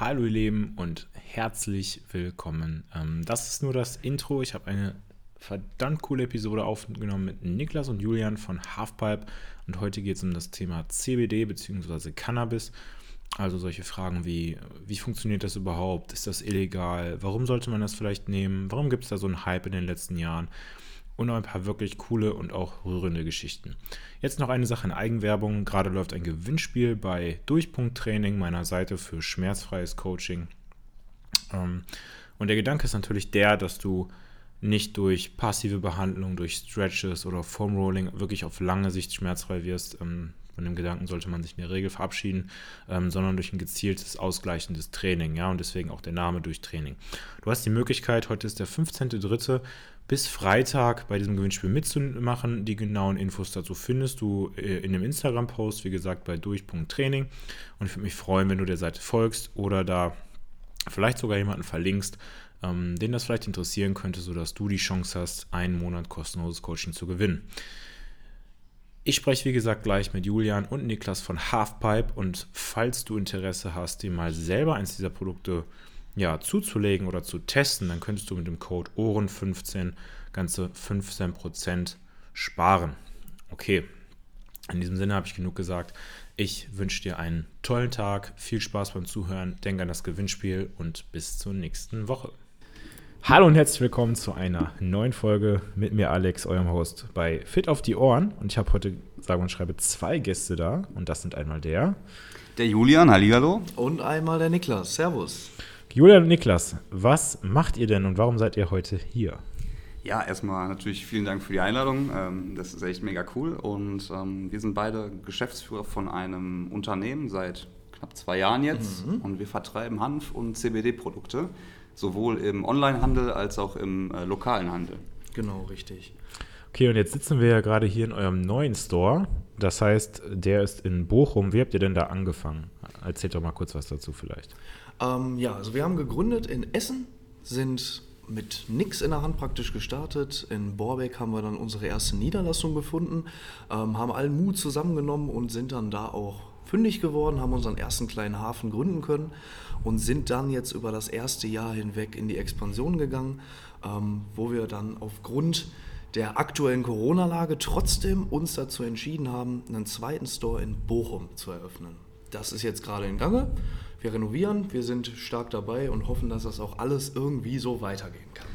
Hallo ihr Lieben und herzlich willkommen. Ähm, das ist nur das Intro. Ich habe eine verdammt coole Episode aufgenommen mit Niklas und Julian von Halfpipe und heute geht es um das Thema CBD bzw. Cannabis. Also solche Fragen wie, wie funktioniert das überhaupt? Ist das illegal? Warum sollte man das vielleicht nehmen? Warum gibt es da so einen Hype in den letzten Jahren? Und noch ein paar wirklich coole und auch rührende Geschichten. Jetzt noch eine Sache in Eigenwerbung. Gerade läuft ein Gewinnspiel bei Durchpunkt Training, meiner Seite für schmerzfreies Coaching. Ähm, und der Gedanke ist natürlich der, dass du nicht durch passive Behandlung, durch Stretches oder Foam Rolling wirklich auf lange Sicht schmerzfrei wirst. Ähm, von dem Gedanken sollte man sich in der Regel verabschieden, ähm, sondern durch ein gezieltes, ausgleichendes Training. Ja, und deswegen auch der Name durch Training. Du hast die Möglichkeit, heute ist der 15.3 bis Freitag bei diesem Gewinnspiel mitzumachen. Die genauen Infos dazu findest du äh, in dem Instagram-Post, wie gesagt, bei durch.training. Und ich würde mich freuen, wenn du der Seite folgst oder da vielleicht sogar jemanden verlinkst, ähm, den das vielleicht interessieren könnte, sodass du die Chance hast, einen Monat kostenloses Coaching zu gewinnen. Ich spreche, wie gesagt, gleich mit Julian und Niklas von Halfpipe und falls du Interesse hast, dir mal selber eins dieser Produkte zu ja, zuzulegen oder zu testen, dann könntest du mit dem Code OHREN15 ganze 15% sparen. Okay, in diesem Sinne habe ich genug gesagt. Ich wünsche dir einen tollen Tag, viel Spaß beim Zuhören, denk an das Gewinnspiel und bis zur nächsten Woche. Hallo und herzlich willkommen zu einer neuen Folge mit mir, Alex, eurem Host bei Fit auf die Ohren. Und ich habe heute, sage und schreibe, zwei Gäste da. Und das sind einmal der. Der Julian, Hallihallo. Und einmal der Niklas. Servus. Julian und Niklas, was macht ihr denn und warum seid ihr heute hier? Ja, erstmal natürlich vielen Dank für die Einladung. Ähm, das ist echt mega cool. Und ähm, wir sind beide Geschäftsführer von einem Unternehmen seit knapp zwei Jahren jetzt. Mhm. Und wir vertreiben Hanf- und CBD-Produkte, sowohl im Onlinehandel als auch im äh, lokalen Handel. Genau, richtig. Okay, und jetzt sitzen wir ja gerade hier in eurem neuen Store. Das heißt, der ist in Bochum. Wie habt ihr denn da angefangen? Erzählt doch mal kurz was dazu vielleicht. Ähm, ja, also wir haben gegründet in Essen, sind mit nichts in der Hand praktisch gestartet. In Borbeck haben wir dann unsere erste Niederlassung gefunden, ähm, haben allen Mut zusammengenommen und sind dann da auch fündig geworden, haben unseren ersten kleinen Hafen gründen können und sind dann jetzt über das erste Jahr hinweg in die Expansion gegangen, ähm, wo wir dann aufgrund der aktuellen Corona-Lage trotzdem uns dazu entschieden haben, einen zweiten Store in Bochum zu eröffnen. Das ist jetzt gerade in Gange wir renovieren, wir sind stark dabei und hoffen, dass das auch alles irgendwie so weitergehen kann.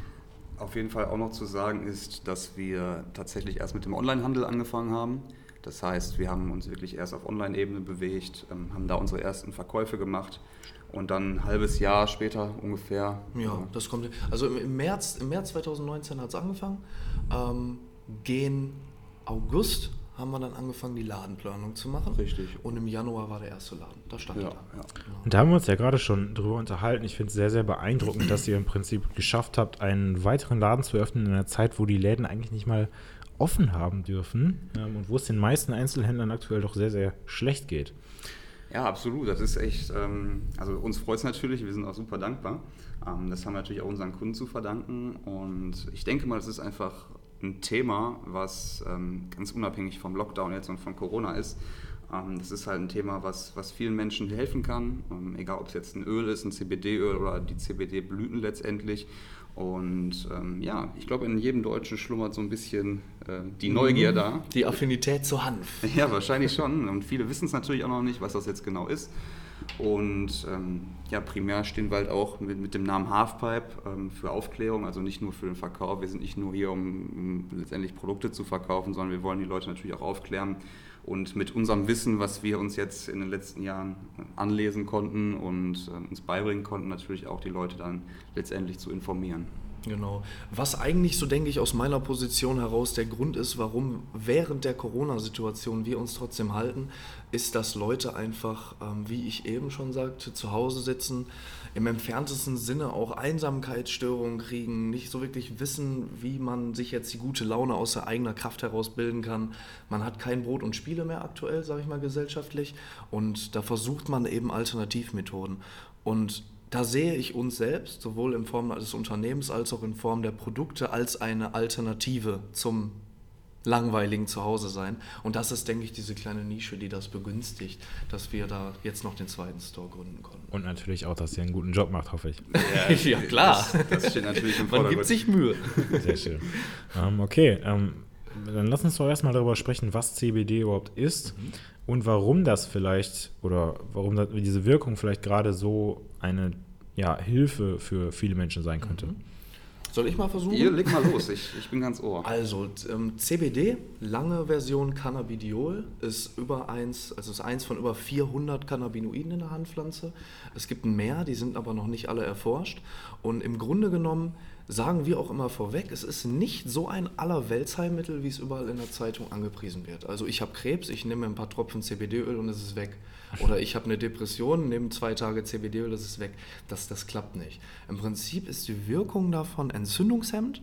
Auf jeden Fall auch noch zu sagen ist, dass wir tatsächlich erst mit dem Onlinehandel angefangen haben. Das heißt, wir haben uns wirklich erst auf Online-Ebene bewegt, ähm, haben da unsere ersten Verkäufe gemacht und dann ein halbes Jahr später ungefähr. Ja, das kommt. Also im März, im März 2019 hat es angefangen. Ähm, gehen August haben wir dann angefangen, die Ladenplanung zu machen. Richtig. Und im Januar war der erste Laden. Da stand ja, er. Ja. Und da haben wir uns ja gerade schon drüber unterhalten. Ich finde es sehr, sehr beeindruckend, dass ihr im Prinzip geschafft habt, einen weiteren Laden zu öffnen in einer Zeit, wo die Läden eigentlich nicht mal offen haben dürfen ähm, und wo es den meisten Einzelhändlern aktuell doch sehr, sehr schlecht geht. Ja, absolut. Das ist echt, ähm, also uns freut es natürlich, wir sind auch super dankbar. Ähm, das haben wir natürlich auch unseren Kunden zu verdanken. Und ich denke mal, das ist einfach ein Thema, was ähm, ganz unabhängig vom Lockdown jetzt und von Corona ist. Ähm, das ist halt ein Thema, was, was vielen Menschen helfen kann, ähm, egal ob es jetzt ein Öl ist, ein CBD-Öl oder die CBD-Blüten letztendlich. Und ähm, ja, ich glaube, in jedem Deutschen schlummert so ein bisschen äh, die Neugier mhm. da. Die Affinität zu Hanf. Ja, wahrscheinlich schon. Und viele wissen es natürlich auch noch nicht, was das jetzt genau ist. Und ähm, ja, primär stehen wir halt auch mit, mit dem Namen Halfpipe ähm, für Aufklärung, also nicht nur für den Verkauf. Wir sind nicht nur hier, um, um, letztendlich Produkte zu verkaufen, sondern wir wollen die Leute natürlich auch aufklären und mit unserem Wissen, was wir uns jetzt in den letzten Jahren anlesen konnten und äh, uns beibringen konnten, natürlich auch die Leute dann letztendlich zu informieren. Genau. Was eigentlich, so denke ich, aus meiner Position heraus der Grund ist, warum während der Corona-Situation wir uns trotzdem halten, ist, dass Leute einfach, ähm, wie ich eben schon sagte, zu Hause sitzen, im entferntesten Sinne auch Einsamkeitsstörungen kriegen, nicht so wirklich wissen, wie man sich jetzt die gute Laune aus der eigener Kraft heraus bilden kann. Man hat kein Brot und Spiele mehr aktuell, sage ich mal gesellschaftlich, und da versucht man eben Alternativmethoden. Und da sehe ich uns selbst, sowohl in Form des Unternehmens als auch in Form der Produkte, als eine Alternative zum langweiligen Zuhause sein. Und das ist, denke ich, diese kleine Nische, die das begünstigt, dass wir da jetzt noch den zweiten Store gründen konnten. Und natürlich auch, dass ihr einen guten Job macht, hoffe ich. Ja, klar. Das, das steht natürlich im Man Vordergrund. gibt sich Mühe. Sehr schön. ähm, okay, ähm, dann lass uns doch erstmal darüber sprechen, was CBD überhaupt ist Mhm. Und warum das vielleicht oder warum das, diese Wirkung vielleicht gerade so eine ja, Hilfe für viele Menschen sein könnte. Mhm. Soll ich mal versuchen? Ihr, leg mal los, ich, ich bin ganz ohr. Also ähm, CBD, lange Version Cannabidiol, ist über eins, also ist eins von über 400 Cannabinoiden in der Handpflanze. Es gibt mehr, die sind aber noch nicht alle erforscht. Und im Grunde genommen sagen wir auch immer vorweg, es ist nicht so ein Allerweltsheilmittel, wie es überall in der Zeitung angepriesen wird. Also ich habe Krebs, ich nehme ein paar Tropfen CBD-Öl und es ist weg. Oder ich habe eine Depression, nehme zwei Tage CBD-Öl, das ist weg. Das, das klappt nicht. Im Prinzip ist die Wirkung davon entzündungshemmend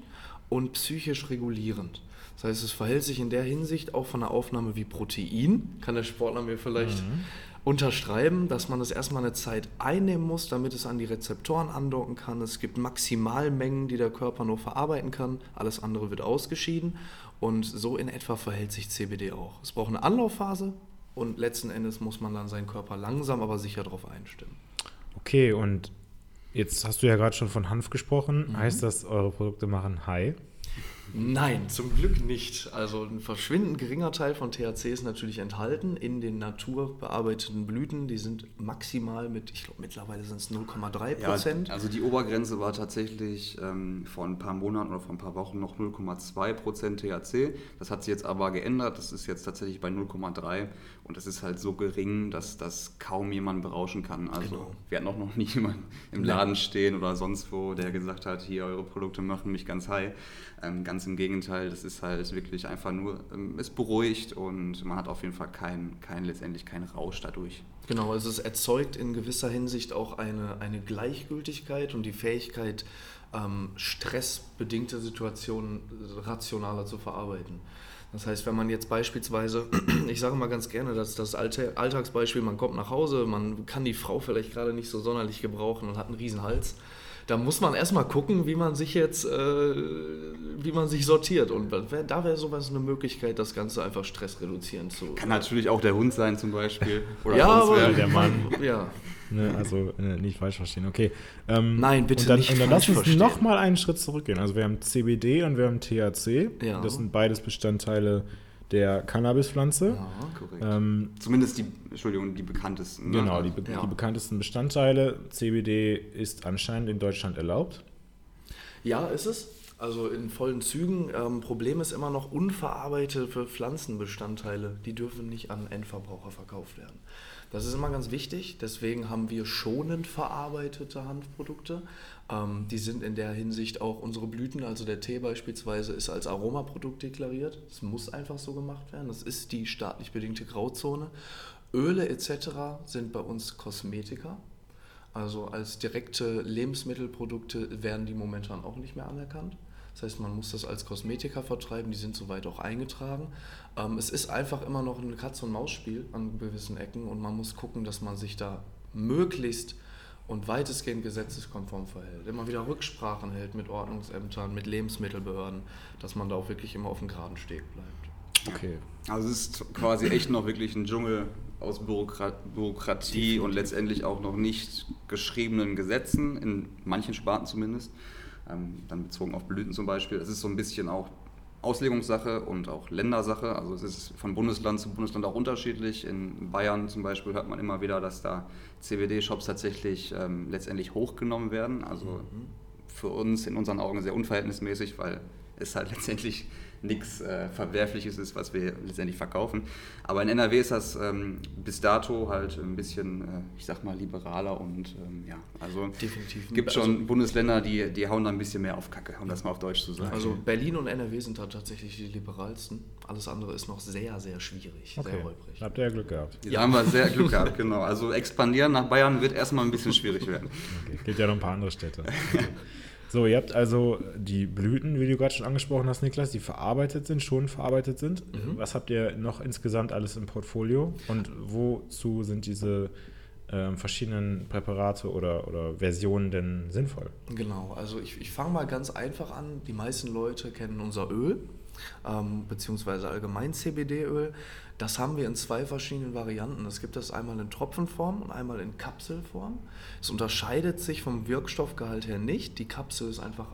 und psychisch regulierend. Das heißt, es verhält sich in der Hinsicht auch von der Aufnahme wie Protein. Kann der Sportler mir vielleicht unterschreiben, dass man das erstmal eine Zeit einnehmen muss, damit es an die Rezeptoren andocken kann. Es gibt Maximalmengen, die der Körper nur verarbeiten kann. Alles andere wird ausgeschieden. Und so in etwa verhält sich CBD auch. Es braucht eine Anlaufphase und letzten Endes muss man dann seinen Körper langsam, aber sicher darauf einstimmen. Okay, und jetzt hast du ja gerade schon von Hanf gesprochen. Mhm. Heißt das, eure Produkte machen High? Nein, zum Glück nicht. Also ein verschwindend geringer Teil von THC ist natürlich enthalten in den naturbearbeiteten Blüten. Die sind maximal mit, ich glaube mittlerweile sind es 0,3 Ja, Prozent. also die Obergrenze war tatsächlich ähm, vor ein paar Monaten oder vor ein paar Wochen noch 0,2 Prozent THC. Das hat sich jetzt aber geändert. Das ist jetzt tatsächlich bei 0,3 und das ist halt so gering, dass das kaum jemand berauschen kann. Also Genau. wir hatten auch noch nie jemanden im Laden stehen oder sonst wo, der gesagt hat, hier eure Produkte machen mich ganz high. Ähm, ganz im Gegenteil, das ist halt wirklich einfach nur, ähm, es beruhigt und man hat auf jeden Fall keinen, keinen letztendlich keinen Rausch dadurch. Genau, also es erzeugt in gewisser Hinsicht auch eine, eine Gleichgültigkeit und die Fähigkeit, ähm, stressbedingte Situationen rationaler zu verarbeiten. Das heißt, wenn man jetzt beispielsweise, ich sage mal ganz gerne, dass das alte Alltagsbeispiel, man kommt nach Hause, man kann die Frau vielleicht gerade nicht so sonderlich gebrauchen und hat einen riesen Hals. Da muss man erstmal gucken, wie man sich jetzt, äh, wie man sich sortiert. Und wär- da wäre sowas eine Möglichkeit, das Ganze einfach stressreduzierend zu. Kann natürlich auch der Hund sein zum Beispiel. Oder ja, sonst aber wer. der Mann. Ja. Ne, also äh, nicht falsch verstehen. Okay. Ähm, Nein, bitte und dann, nicht Und dann falsch lass uns verstehen. noch mal einen Schritt zurückgehen. Also wir haben CBD und wir haben THC. Ja. Das sind beides Bestandteile der Cannabispflanze. ja. Korrekt. Ähm, Zumindest die, Entschuldigung, die bekanntesten. ne? genau, die, be Ja. die bekanntesten Bestandteile. CBD ist anscheinend in Deutschland erlaubt. Ja, ist es. Also in vollen Zügen. Ähm, Problem ist immer noch unverarbeitete Pflanzenbestandteile. Die dürfen nicht an Endverbraucher verkauft werden. Das ist immer ganz wichtig. Deswegen haben wir schonend verarbeitete Hanfprodukte. Ähm, die sind in der Hinsicht auch unsere Blüten, also der Tee beispielsweise, ist als Aromaprodukt deklariert. Das muss einfach so gemacht werden. Das ist die staatlich bedingte Grauzone. Öle etc. sind bei uns Kosmetika. Also als direkte Lebensmittelprodukte werden die momentan auch nicht mehr anerkannt. Das heißt, man muss das als Kosmetika vertreiben, die sind soweit auch eingetragen. Ähm, es ist einfach immer noch ein Katz- und Maus-Spiel an gewissen Ecken und man muss gucken, dass man sich da möglichst und weitestgehend gesetzeskonform verhält. Immer wieder Rücksprachen hält mit Ordnungsämtern, mit Lebensmittelbehörden, dass man da auch wirklich immer auf dem geraden Steg bleibt. Okay. Also es ist quasi echt noch wirklich ein Dschungel aus Bürokra Bürokratie und letztendlich auch noch nicht geschriebenen Gesetzen, in manchen Sparten zumindest, ähm, dann bezogen auf Blüten zum Beispiel. Es ist so ein bisschen auch Auslegungssache und auch Ländersache. Also es ist von Bundesland zu Bundesland auch unterschiedlich. In Bayern zum Beispiel hört man immer wieder, dass da CBD-Shops tatsächlich ähm, letztendlich hochgenommen werden. Also für uns in unseren Augen sehr unverhältnismäßig, weil es halt letztendlich nichts äh, Verwerfliches ist, was wir letztendlich verkaufen. Aber in NRW ist das ähm, bis dato halt ein bisschen, äh, ich sag mal, liberaler und ähm, ja, also Definitiv. gibt Also- schon Bundesländer, die, die hauen da ein bisschen mehr auf Kacke, um das mal auf Deutsch zu sagen. Also Berlin und NRW sind da tatsächlich die liberalsten. Alles andere ist noch sehr, sehr schwierig, Okay. sehr holprig. Habt ihr ja Glück gehabt. da haben wir sehr Glück gehabt, genau. Also expandieren nach Bayern wird erstmal ein bisschen schwierig werden. Okay. Gibt ja noch ein paar andere Städte. So, ihr habt also die Blüten, wie du gerade schon angesprochen hast, Niklas, die verarbeitet sind, schon verarbeitet sind. Mhm. Was habt ihr noch insgesamt alles im Portfolio und wozu sind diese ähm, verschiedenen Präparate oder, oder Versionen denn sinnvoll? Genau, also ich, ich fange mal ganz einfach an. Die meisten Leute kennen unser Öl. ähm, beziehungsweise allgemein CBD-Öl. Das haben wir in zwei verschiedenen Varianten. Es gibt das einmal in Tropfenform und einmal in Kapselform. Es unterscheidet sich vom Wirkstoffgehalt her nicht. Die Kapsel ist einfach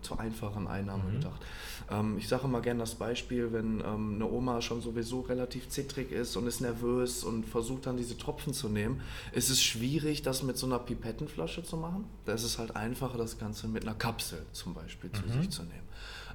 zur einfachen Einnahme mhm. gedacht. Ähm, ich sage immer gerne das Beispiel, wenn ähm, eine Oma schon sowieso relativ zittrig ist und ist nervös und versucht dann diese Tropfen zu nehmen, ist es schwierig, das mit so einer Pipettenflasche zu machen. Da ist es halt einfacher, das Ganze mit einer Kapsel zum Beispiel zu mhm. sich zu nehmen.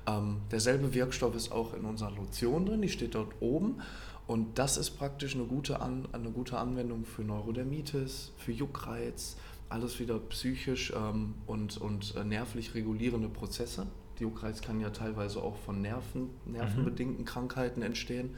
Ähm, derselbe Wirkstoff ist auch in unserer Lotion drin, die steht dort oben. Und das ist praktisch eine gute, An eine gute Anwendung für Neurodermitis, für Juckreiz, alles wieder psychisch ähm, und, und äh, nervlich regulierende Prozesse. Juckreiz kann ja teilweise auch von Nerven, nervenbedingten mhm. Krankheiten entstehen.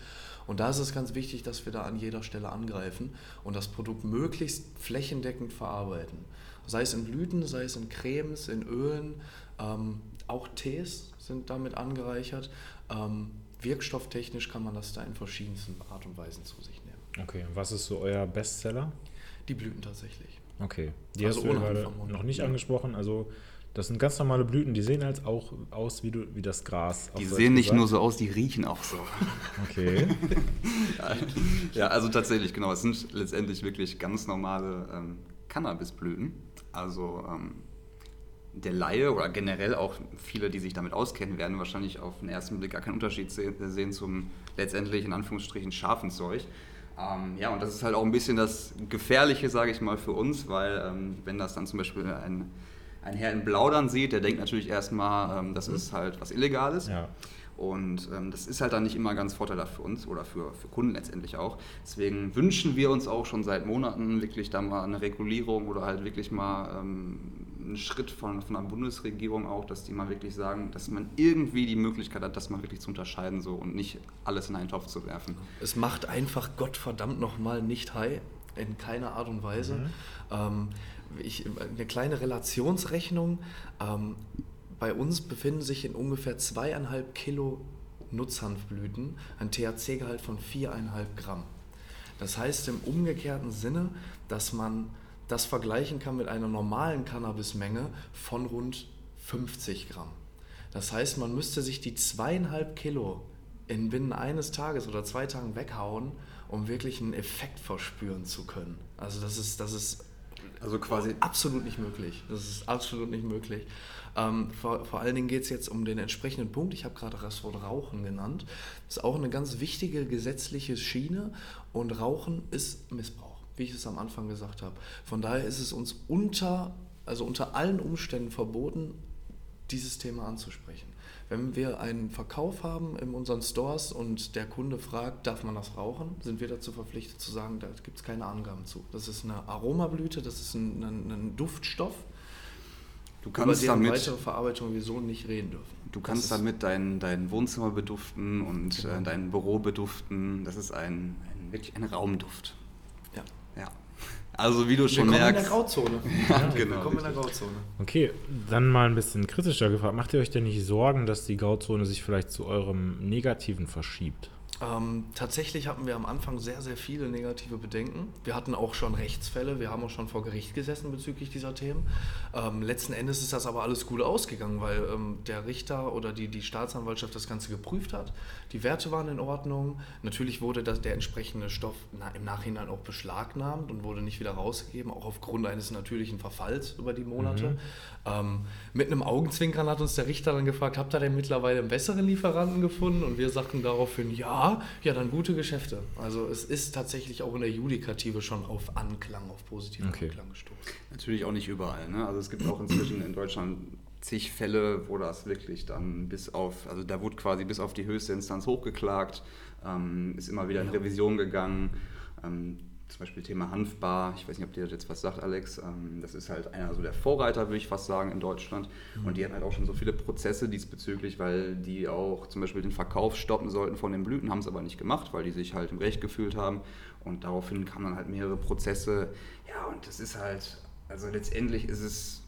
Und da ist es ganz wichtig, dass wir da an jeder Stelle angreifen und das Produkt möglichst flächendeckend verarbeiten. Sei es in Blüten, sei es in Cremes, in Ölen, ähm, auch Tees sind damit angereichert. Ähm, wirkstofftechnisch kann man das da in verschiedensten Art und Weisen zu sich nehmen. Okay, und was ist so euer Bestseller? Die Blüten tatsächlich. Okay, die also hast du gerade noch nicht ja. angesprochen. Also das sind ganz normale Blüten, die sehen halt auch aus wie, du, wie das Gras. Die sehen nicht nur so aus, die riechen auch so. Okay. ja, also tatsächlich, genau. Es sind letztendlich wirklich ganz normale ähm, Cannabisblüten. Also ähm, der Laie oder generell auch viele, die sich damit auskennen, werden wahrscheinlich auf den ersten Blick gar keinen Unterschied sehen zum letztendlich in Anführungsstrichen scharfen Zeug. Ähm, ja, und das ist halt auch ein bisschen das Gefährliche, sage ich mal, für uns, weil ähm, wenn das dann zum Beispiel ein, ein Herr in Blau dann sieht, der denkt natürlich erstmal, ähm, das mhm. ist halt was Illegales. Ja. Und ähm, das ist halt dann nicht immer ganz vorteilhaft für uns oder für, für Kunden letztendlich auch. Deswegen wünschen wir uns auch schon seit Monaten wirklich da mal eine Regulierung oder halt wirklich mal ähm, einen Schritt von, von der Bundesregierung auch, dass die mal wirklich sagen, dass man irgendwie die Möglichkeit hat, das mal wirklich zu unterscheiden so und nicht alles in einen Topf zu werfen. Es macht einfach Gottverdammt nochmal nicht high, in keiner Art und Weise. Mhm. Ähm, ich, eine kleine Relationsrechnung. Ähm, bei uns befinden sich in ungefähr zweieinhalb Kilo Nutzhanfblüten ein THC-Gehalt von viereinhalb Gramm. Das heißt im umgekehrten Sinne, dass man das vergleichen kann mit einer normalen Cannabismenge von rund 50 Gramm. Das heißt, man müsste sich die zweieinhalb Kilo in binnen eines Tages oder zwei Tagen weghauen, um wirklich einen Effekt verspüren zu können. Also das ist, das ist also quasi absolut nicht möglich. Das ist absolut nicht möglich. Ähm, vor, vor allen Dingen geht es jetzt um den entsprechenden Punkt. Ich habe gerade das Wort Rauchen genannt. Das ist auch eine ganz wichtige gesetzliche Schiene und Rauchen ist Missbrauch wie ich es am Anfang gesagt habe. Von daher ist es uns unter, also unter allen Umständen verboten, dieses Thema anzusprechen. Wenn wir einen Verkauf haben in unseren Stores und der Kunde fragt, darf man das rauchen, sind wir dazu verpflichtet zu sagen, da gibt es keine Angaben zu. Das ist eine Aromablüte, das ist ein, ein, ein Duftstoff. Du kannst über damit weitere Verarbeitung wir so nicht reden dürfen. Du kannst damit dein, dein Wohnzimmer beduften und genau. äh, dein Büro beduften. Das ist ein, ein wirklich ein Raumduft. Also wie du schon wir merkst. Kommen in der Grauzone. ja, genau. Wir kommen in der Grauzone. Okay, dann mal ein bisschen kritischer gefragt. Macht ihr euch denn nicht Sorgen, dass die Grauzone sich vielleicht zu eurem Negativen verschiebt? Ähm, tatsächlich hatten wir am Anfang sehr, sehr viele negative Bedenken. Wir hatten auch schon Rechtsfälle, wir haben auch schon vor Gericht gesessen bezüglich dieser Themen. Ähm, letzten Endes ist das aber alles gut ausgegangen, weil ähm, der Richter oder die, die Staatsanwaltschaft das Ganze geprüft hat. Die Werte waren in Ordnung. Natürlich wurde das, der entsprechende Stoff na, im Nachhinein auch beschlagnahmt und wurde nicht wieder rausgegeben, auch aufgrund eines natürlichen Verfalls über die Monate. Mhm. Ähm, mit einem Augenzwinkern hat uns der Richter dann gefragt, habt ihr denn mittlerweile einen besseren Lieferanten gefunden? Und wir sagten daraufhin, ja, ja, dann gute Geschäfte. Also es ist tatsächlich auch in der Judikative schon auf Anklang, auf positiven okay. Anklang gestoßen. Natürlich auch nicht überall. Ne? Also es gibt auch inzwischen in Deutschland zig Fälle, wo das wirklich dann bis auf, also da wurde quasi bis auf die höchste Instanz hochgeklagt, ähm, ist immer wieder in Revision gegangen. Ähm, zum Beispiel Thema Hanfbar, ich weiß nicht, ob dir das jetzt was sagt, Alex, ähm, das ist halt einer so der Vorreiter, würde ich fast sagen, in Deutschland. Mhm. Und die haben halt auch schon so viele Prozesse diesbezüglich, weil die auch zum Beispiel den Verkauf stoppen sollten von den Blüten, haben es aber nicht gemacht, weil die sich halt im Recht gefühlt haben. Und daraufhin kamen dann halt mehrere Prozesse. Ja, und das ist halt, also letztendlich ist es,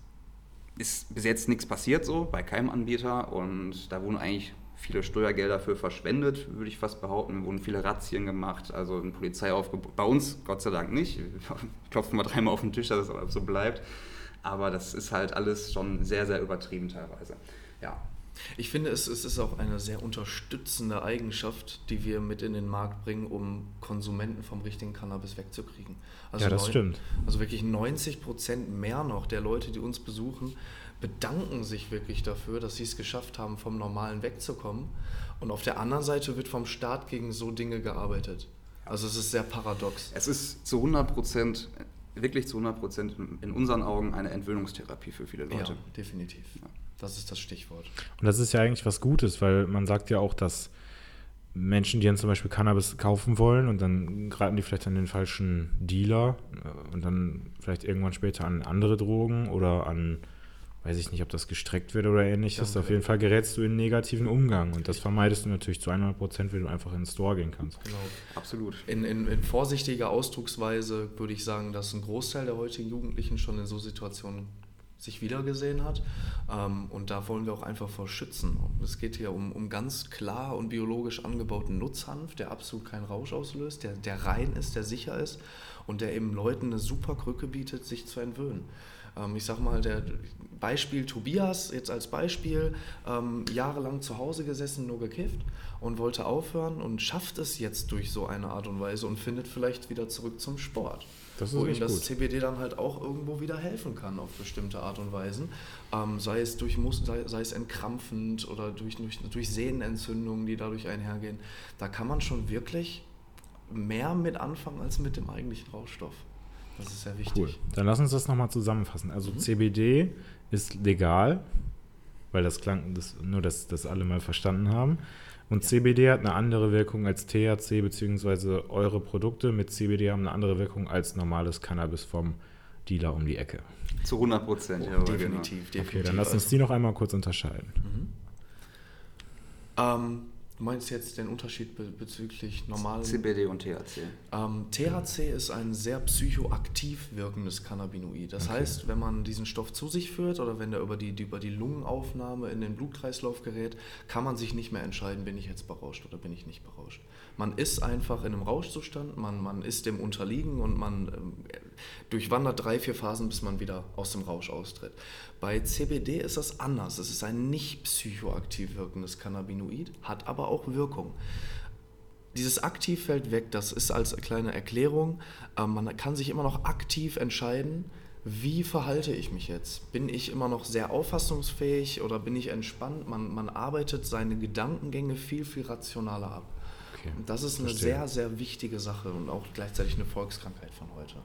ist bis jetzt nichts passiert so, bei keinem Anbieter. Und da wurden eigentlich viele Steuergelder für verschwendet, würde ich fast behaupten. Wurden viele Razzien gemacht, also ein Polizeiaufgebot. Bei uns Gott sei Dank nicht. Wir klopfen mal dreimal auf den Tisch, dass es so bleibt. Aber das ist halt alles schon sehr, sehr übertrieben teilweise. Ja. Ich finde, es, es ist auch eine sehr unterstützende Eigenschaft, die wir mit in den Markt bringen, um Konsumenten vom richtigen Cannabis wegzukriegen. Also ja, das neun, stimmt. Also wirklich 90 Prozent mehr noch der Leute, die uns besuchen, bedanken sich wirklich dafür, dass sie es geschafft haben, vom Normalen wegzukommen. Und auf der anderen Seite wird vom Staat gegen so Dinge gearbeitet. Also es ist sehr paradox. Es ist zu 100 Prozent, wirklich zu 100 Prozent in unseren Augen eine Entwöhnungstherapie für viele Leute. Ja, definitiv. Ja. Das ist das Stichwort. Und das ist ja eigentlich was Gutes, weil man sagt ja auch, dass Menschen, die dann zum Beispiel Cannabis kaufen wollen und dann geraten die vielleicht an den falschen Dealer äh, und dann vielleicht irgendwann später an andere Drogen oder an weiß ich nicht, ob das gestreckt wird oder ähnliches. Auf jeden Fall gerätst du in negativen Umgang und das vermeidest du natürlich zu 100 Prozent, wenn du einfach in den Store gehen kannst. Genau, absolut. In, in, in, vorsichtiger Ausdrucksweise würde ich sagen, dass ein Großteil der heutigen Jugendlichen schon in so Situationen sich wiedergesehen hat. Ähm, und da wollen wir auch einfach vor schützen. Es geht hier um, um ganz klar und biologisch angebauten Nutzhanf, der absolut keinen Rausch auslöst, der, der rein ist, der sicher ist und der eben Leuten eine super Krücke bietet, sich zu entwöhnen. Ähm, ich sag mal, der Beispiel Tobias, jetzt als Beispiel, ähm, jahrelang zu Hause gesessen, nur gekifft und wollte aufhören und schafft es jetzt durch so eine Art und Weise und findet vielleicht wieder zurück zum Sport. Das wo ihm das gut. CBD dann halt auch irgendwo wieder helfen kann auf bestimmte Art und Weisen. Ähm, sei, es durch sei, sei, es entkrampfend oder durch, durch, durch Sehnenentzündungen, die dadurch einhergehen. Da kann man schon wirklich mehr mit anfangen als mit dem eigentlichen Rauschstoff. Das ist sehr wichtig. Cool. Dann lass uns das nochmal zusammenfassen. Also mhm. CBD ist legal, weil das klang, das, nur dass das alle mal verstanden haben. Und ja. CBD hat eine andere Wirkung als THC, beziehungsweise eure Produkte mit CBD haben eine andere Wirkung als normales Cannabis vom Dealer um die Ecke. Zu 100 Prozent, oh, ja. Definitiv, genau. definitiv. Okay, dann lass uns die noch einmal kurz unterscheiden. Mhm. Ähm, Du meinst jetzt den Unterschied be bezüglich normalen... CBD und THC. Ähm, THC ist ein sehr psychoaktiv wirkendes Cannabinoid. Das okay. heißt, wenn man diesen Stoff zu sich führt oder wenn der über die, die, über die Lungenaufnahme in den Blutkreislauf gerät, kann man sich nicht mehr entscheiden, bin ich jetzt berauscht oder bin ich nicht berauscht. Man ist einfach in einem Rauschzustand, man, man ist dem unterliegen und man ähm, durchwandert drei, vier Phasen, bis man wieder aus dem Rausch austritt. Bei CBD ist das anders. Es ist ein nicht psychoaktiv wirkendes Cannabinoid, hat aber auch Wirkung. Dieses aktiv fällt weg, das ist als kleine Erklärung. Ähm, man kann sich immer noch aktiv entscheiden, wie verhalte ich mich jetzt? Bin ich immer noch sehr auffassungsfähig oder bin ich entspannt? Man, man arbeitet seine Gedankengänge viel, viel rationaler ab. Okay, und das ist eine verstehe. sehr, sehr wichtige Sache und auch gleichzeitig eine Volkskrankheit von heute.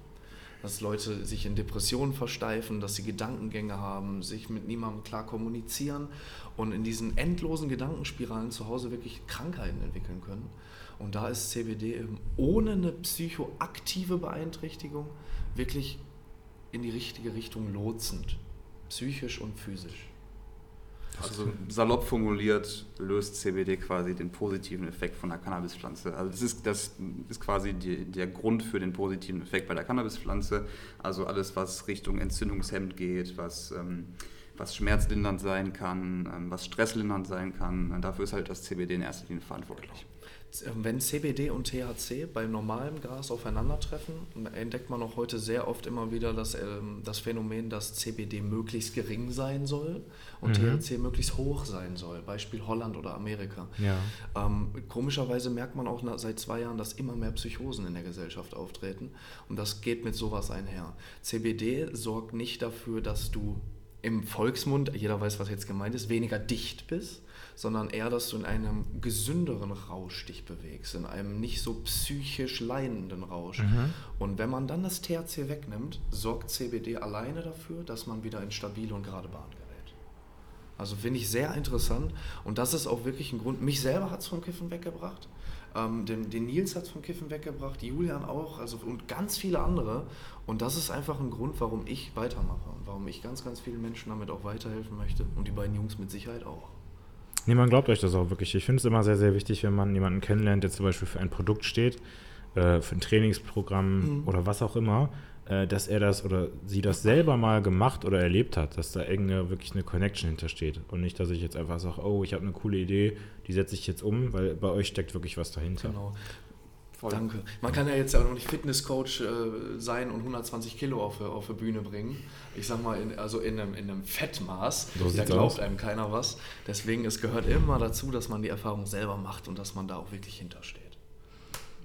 Dass Leute sich in Depressionen versteifen, dass sie Gedankengänge haben, sich mit niemandem klar kommunizieren und in diesen endlosen Gedankenspiralen zu Hause wirklich Krankheiten entwickeln können. Und da ist CBD eben ohne eine psychoaktive Beeinträchtigung wirklich in die richtige Richtung lotsend, psychisch und physisch. Also salopp formuliert löst CBD quasi den positiven Effekt von der Cannabispflanze. Also das ist, das ist quasi die, der Grund für den positiven Effekt bei der Cannabispflanze. Also alles, was Richtung Entzündungshemd geht, was, ähm, was schmerzlindernd sein kann, ähm, was stresslindernd sein kann, dafür ist halt das CBD in erster Linie verantwortlich. Ähm, wenn CBD und THC bei normalem Gras aufeinandertreffen, entdeckt man auch heute sehr oft immer wieder das, ähm, das Phänomen, dass CBD möglichst gering sein soll und mhm. THC möglichst hoch sein soll. Beispiel Holland oder Amerika. Ja. Ähm, komischerweise merkt man auch nach, seit zwei Jahren, dass immer mehr Psychosen in der Gesellschaft auftreten und das geht mit sowas einher. CBD sorgt nicht dafür, dass du im Volksmund, jeder weiß, was jetzt gemeint ist, weniger dicht bist, sondern eher, dass du in einem gesünderen Rausch dich bewegst, in einem nicht so psychisch leidenden Rausch. Mhm. Und wenn man dann das THC wegnimmt, sorgt CBD alleine dafür, dass man wieder in stabile und gerade Bahn gerät. Also finde ich sehr interessant und das ist auch wirklich ein Grund. Mich selber hat es vom Kiffen weggebracht. Ähm, den, den, Nils hat es vom Kiffen weggebracht, Julian auch, also und ganz viele andere. Und das ist einfach ein Grund, warum ich weitermache und warum ich ganz, ganz vielen Menschen damit auch weiterhelfen möchte und die beiden Jungs mit Sicherheit auch. Nee, man glaubt euch das auch wirklich. Ich finde es immer sehr, sehr wichtig, wenn man jemanden kennenlernt, der zum Beispiel für ein Produkt steht, äh, für ein Trainingsprogramm mhm. oder was auch immer, äh, dass er das oder sie das selber mal gemacht oder erlebt hat, dass da irgendeine wirklich eine Connection hintersteht. Und nicht, dass ich jetzt einfach sage, oh, ich habe eine coole Idee, die setze ich jetzt um, weil bei euch steckt wirklich was dahinter. Genau Voll. Danke. Man kann ja jetzt ja auch noch nicht Fitnesscoach äh, sein und 120 Kilo auf, auf die Bühne bringen. Ich sag mal, in, also in einem, in einem Fettmaß. So da glaubt aus. einem keiner was. Deswegen, es gehört immer dazu, dass man die Erfahrung selber macht und dass man da auch wirklich hintersteht.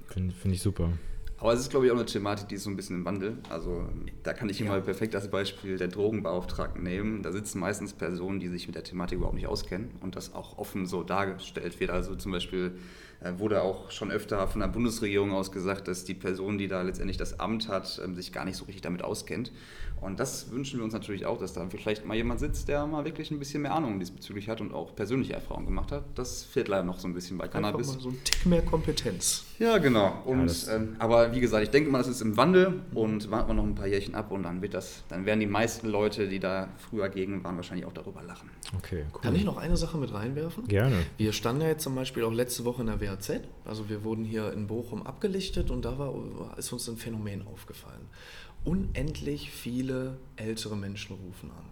Finde find ich super. Aber es ist, glaube ich, auch eine Thematik, die ist so ein bisschen im Wandel. Also da kann ich immer ja. perfekt als Beispiel der Drogenbeauftragten nehmen. Da sitzen meistens Personen, die sich mit der Thematik überhaupt nicht auskennen und das auch offen so dargestellt wird. Also zum Beispiel wurde auch schon öfter von der Bundesregierung aus gesagt, dass die Person, die da letztendlich das Amt hat, ähm, sich gar nicht so richtig damit auskennt. Und das wünschen wir uns natürlich auch, dass da vielleicht mal jemand sitzt, der mal wirklich ein bisschen mehr Ahnung diesbezüglich hat und auch persönliche Erfahrungen gemacht hat. Das fehlt leider noch so ein bisschen bei Cannabis. Einfach mal so ein Tick mehr Kompetenz. Ja, genau. Und, ja, ähm, aber wie gesagt, ich denke mal, das ist im Wandel und warten wir noch ein paar Jährchen ab und dann wird das, dann werden die meisten Leute, die da früher gegen waren, wahrscheinlich auch darüber lachen. Okay, cool. Kann ich noch eine Sache mit reinwerfen? Gerne. Wir standen ja jetzt zum Beispiel auch letzte Woche in der WAZ. Also wir wurden hier in Bochum abgelichtet und da war, ist uns ein Phänomen aufgefallen unendlich viele ältere Menschen rufen an.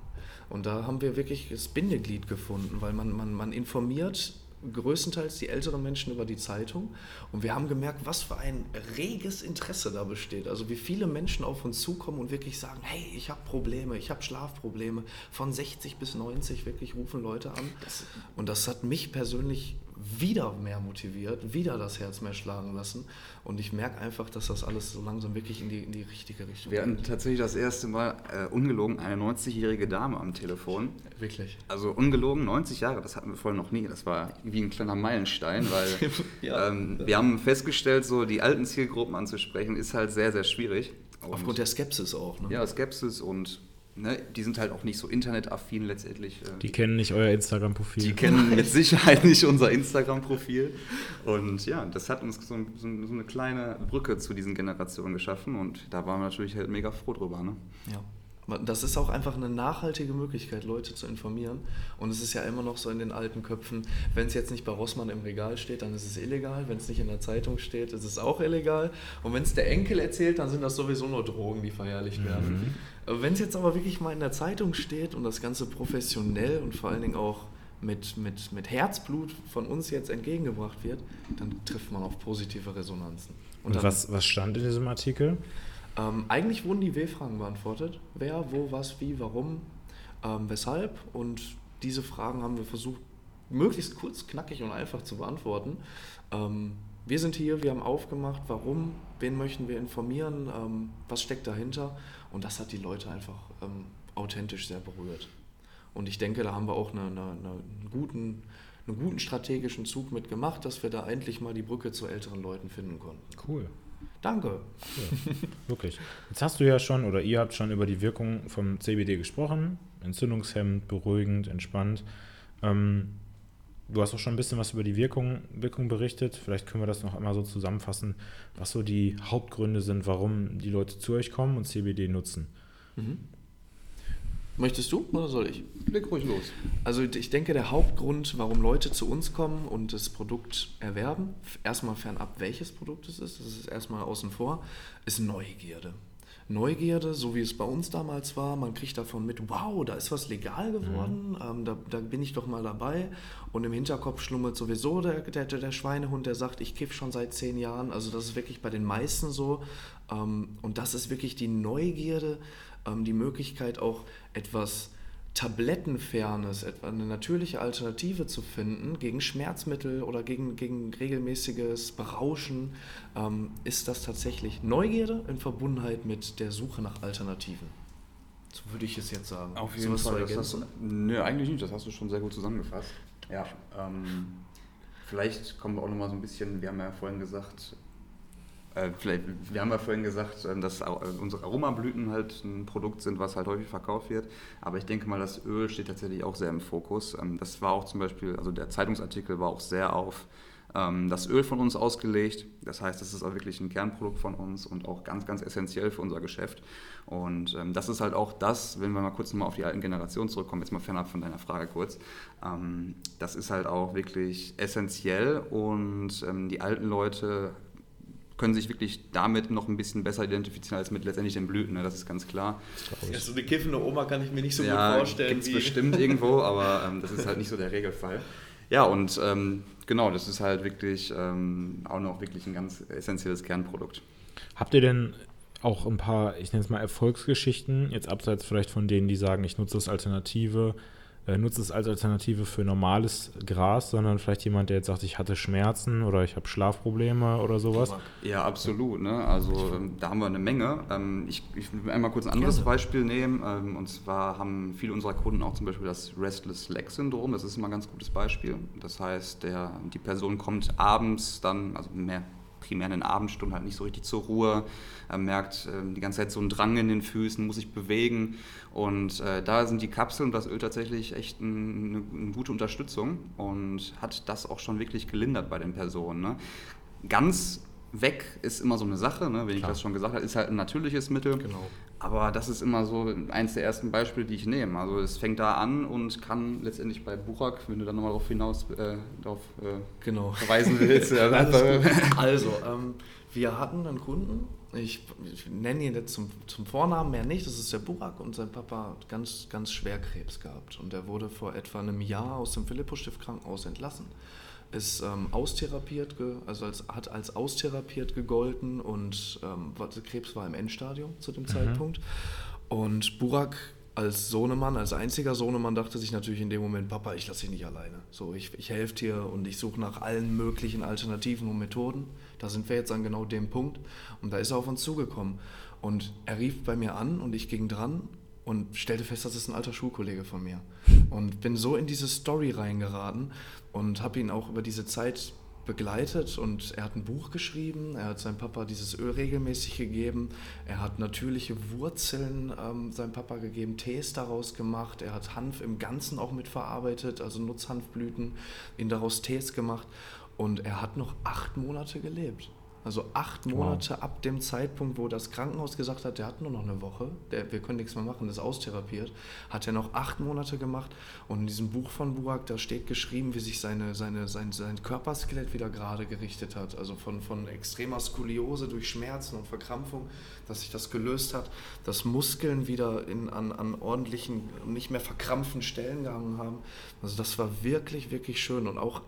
Und da haben wir wirklich das Bindeglied gefunden, weil man, man, man informiert größtenteils die älteren Menschen über die Zeitung. Und wir haben gemerkt, was für ein reges Interesse da besteht. Also wie viele Menschen auf uns zukommen und wirklich sagen, hey, ich habe Probleme, ich habe Schlafprobleme. Von 60 bis 90 wirklich rufen Leute an. Und das hat mich persönlich wieder mehr motiviert, wieder das Herz mehr schlagen lassen. Und ich merke einfach, dass das alles so langsam wirklich in die, in die richtige Richtung geht. Wir hatten tatsächlich das erste Mal äh, ungelogen eine 90-jährige Dame am Telefon. Wirklich? Also ungelogen 90 Jahre, das hatten wir vorher noch nie. Das war wie ein kleiner Meilenstein, weil ja. ähm, wir haben festgestellt, so die alten Zielgruppen anzusprechen, ist halt sehr, sehr schwierig. Und Aufgrund der Skepsis auch. Ne? Ja, Skepsis und Ne, die sind halt auch nicht so internetaffin letztendlich. Äh, die kennen nicht euer Instagram-Profil. Die kennen mit Sicherheit nicht unser Instagram-Profil. Und ja, das hat uns so, so, so, eine kleine Brücke zu diesen Generationen geschaffen und da waren wir natürlich halt mega froh drüber. Ne? Ja. Das ist auch einfach eine nachhaltige Möglichkeit, Leute zu informieren. Und es ist ja immer noch so in den alten Köpfen, wenn es jetzt nicht bei Rossmann im Regal steht, dann ist es illegal. Wenn es nicht in der Zeitung steht, ist es auch illegal. Und wenn es der Enkel erzählt, dann sind das sowieso nur Drogen, die verherrlicht werden. Mhm. Wenn es jetzt aber wirklich mal in der Zeitung steht und das Ganze professionell und vor allen Dingen auch mit, mit, mit Herzblut von uns jetzt entgegengebracht wird, dann trifft man auf positive Resonanzen. Und, und was, was stand in diesem Artikel? Ähm, eigentlich wurden die W-Fragen beantwortet. Wer, wo, was, wie, warum, ähm, weshalb. Und diese Fragen haben wir versucht, möglichst kurz, knackig und einfach zu beantworten. Ähm, wir sind hier, wir haben aufgemacht, warum, wen möchten wir informieren, ähm, was steckt dahinter. Und das hat die Leute einfach ähm, authentisch sehr berührt. Und ich denke, da haben wir auch eine, eine, einen, guten, einen guten strategischen Zug mitgemacht, dass wir da endlich mal die Brücke zu älteren Leuten finden konnten. Cool. Danke. Ja, wirklich. Jetzt hast du ja schon oder ihr habt schon über die Wirkung vom CBD gesprochen. Entzündungshemmend, beruhigend, entspannt. Ähm, du hast auch schon ein bisschen was über die Wirkung, Wirkung berichtet. Vielleicht können wir das noch einmal so zusammenfassen, was so die Hauptgründe sind, warum die Leute zu euch kommen und CBD nutzen. Mhm. Möchtest du oder soll ich? Leg ruhig los. Also ich denke, der Hauptgrund, warum Leute zu uns kommen und das Produkt erwerben, erstmal fernab, welches Produkt es ist, das ist erstmal außen vor, ist Neugierde. Neugierde, so wie es bei uns damals war, man kriegt davon mit, wow, da ist was legal geworden, mhm. ähm, da, da, bin ich doch mal dabei. Und im Hinterkopf schlummert sowieso der, der, der Schweinehund, der sagt, ich kiff schon seit zehn Jahren. Also das ist wirklich bei den meisten so. Ähm, und das ist wirklich die Neugierde, ähm, die Möglichkeit auch etwas Tablettenfernes, etwa eine natürliche Alternative zu finden gegen Schmerzmittel oder gegen, gegen regelmäßiges Berauschen, ähm, ist das tatsächlich Neugierde in Verbundenheit mit der Suche nach Alternativen. So würde ich es jetzt sagen. Auf jeden Fall. Das hast du, nö, eigentlich nicht, das hast du schon sehr gut zusammengefasst. Ja, ähm, vielleicht kommen wir auch nochmal so ein bisschen, wir haben ja vorhin gesagt, vielleicht, wir haben ja vorhin gesagt, ähm, dass unsere Aromablüten halt ein Produkt sind, was halt häufig verkauft wird. Aber ich denke mal, das Öl steht tatsächlich auch sehr im Fokus. Ähm, das war auch zum Beispiel, also der Zeitungsartikel war auch sehr auf ähm, das Öl von uns ausgelegt. Das heißt, das ist auch wirklich ein Kernprodukt von uns und auch ganz, ganz essentiell für unser Geschäft. Und ähm, das ist halt auch das, wenn wir mal kurz nochmal auf die alten Generationen zurückkommen, jetzt mal fernab von deiner Frage kurz, das ist halt auch wirklich essentiell und die alten Leute können sich wirklich damit noch ein bisschen besser identifizieren als mit letztendlich den Blüten, ne? das ist ganz klar. Ja, so eine kiffende Oma kann ich mir nicht so ja, gut vorstellen. Gibt es bestimmt irgendwo, aber ähm, das ist halt nicht so der Regelfall. Ja, und ähm, genau, das ist halt wirklich ähm, auch noch wirklich ein ganz essentielles Kernprodukt. Habt ihr denn auch ein paar, ich nenne es mal Erfolgsgeschichten, jetzt abseits vielleicht von denen, die sagen, ich nutze das Alternative, äh, nutze es als Alternative für normales Gras, sondern vielleicht jemand, der jetzt sagt, ich hatte Schmerzen oder ich habe Schlafprobleme oder sowas. Ja, absolut. Ne? Also ähm, da haben wir eine Menge. Ähm, ich, ich will einmal kurz ein anderes. Beispiel nehmen. Ähm, und zwar haben viele unserer Kunden auch zum Beispiel das Restless Leg Syndrom. Das ist immer ein ganz gutes Beispiel. Das heißt, der, die Person kommt abends dann, also mehr primär in den Abendstunden halt nicht so richtig zur Ruhe. Er merkt äh, die ganze Zeit so einen Drang in den Füßen, muss sich bewegen. Und äh, da sind die Kapseln und das Öl tatsächlich echt ein, eine, eine, gute Unterstützung und hat das auch schon wirklich gelindert bei den Personen. Ne? Ganz weg ist immer so eine Sache, ne? wenn ich das schon gesagt habe, ist halt ein natürliches Mittel. Genau. Aber das ist immer so eins der ersten Beispiele, die ich nehme. Also es fängt da an und kann letztendlich bei Burak, wenn du dann nochmal darauf hinaus äh, darauf, äh, genau. verweisen willst. Äh, also, ähm, wir hatten einen Kunden, ich, ich nenne ihn jetzt zum, zum Vornamen mehr nicht, das ist der Burak und sein Papa hat ganz, ganz schwer Krebs gehabt. Und er wurde vor etwa einem Jahr aus dem Philippus-Stift Krankenhaus entlassen ist ähm, austherapiert, also als, hat als austherapiert gegolten und ähm, Krebs war im Endstadium zu dem mhm. Zeitpunkt. Und Burak als Sohnemann, als einziger Sohnemann dachte sich natürlich in dem Moment, Papa, ich lasse dich nicht alleine. So, ich, ich helfe dir und ich suche nach allen möglichen Alternativen und Methoden. Da sind wir jetzt an genau dem Punkt. Und da ist er auf uns zugekommen. Und er rief bei mir an und ich ging dran und stellte fest, das ist ein alter Schulkollege von mir. Und bin so in diese Story reingeraten und habe ihn auch über diese Zeit begleitet und er hat ein Buch geschrieben, er hat seinem Papa dieses Öl regelmäßig gegeben, er hat natürliche Wurzeln ähm, seinem Papa gegeben, Tees daraus gemacht, er hat Hanf im Ganzen auch mitverarbeitet, also Nutzhanfblüten, ihn daraus Tees gemacht und er hat noch acht Monate gelebt. Also acht Monate wow. ab dem Zeitpunkt, wo das Krankenhaus gesagt hat, der hat nur noch eine Woche, der, wir können nichts mehr machen, das ist austherapiert, hat er noch acht Monate gemacht. Und in diesem Buch von Burak, da steht geschrieben, wie sich seine, seine, sein, sein Körperskelett wieder gerade gerichtet hat. Also von, von extremer Skoliose durch Schmerzen und Verkrampfung, dass sich das gelöst hat, dass Muskeln wieder in, an, an ordentlichen, nicht mehr verkrampften Stellen gehangen haben. Also das war wirklich, wirklich schön. Und auch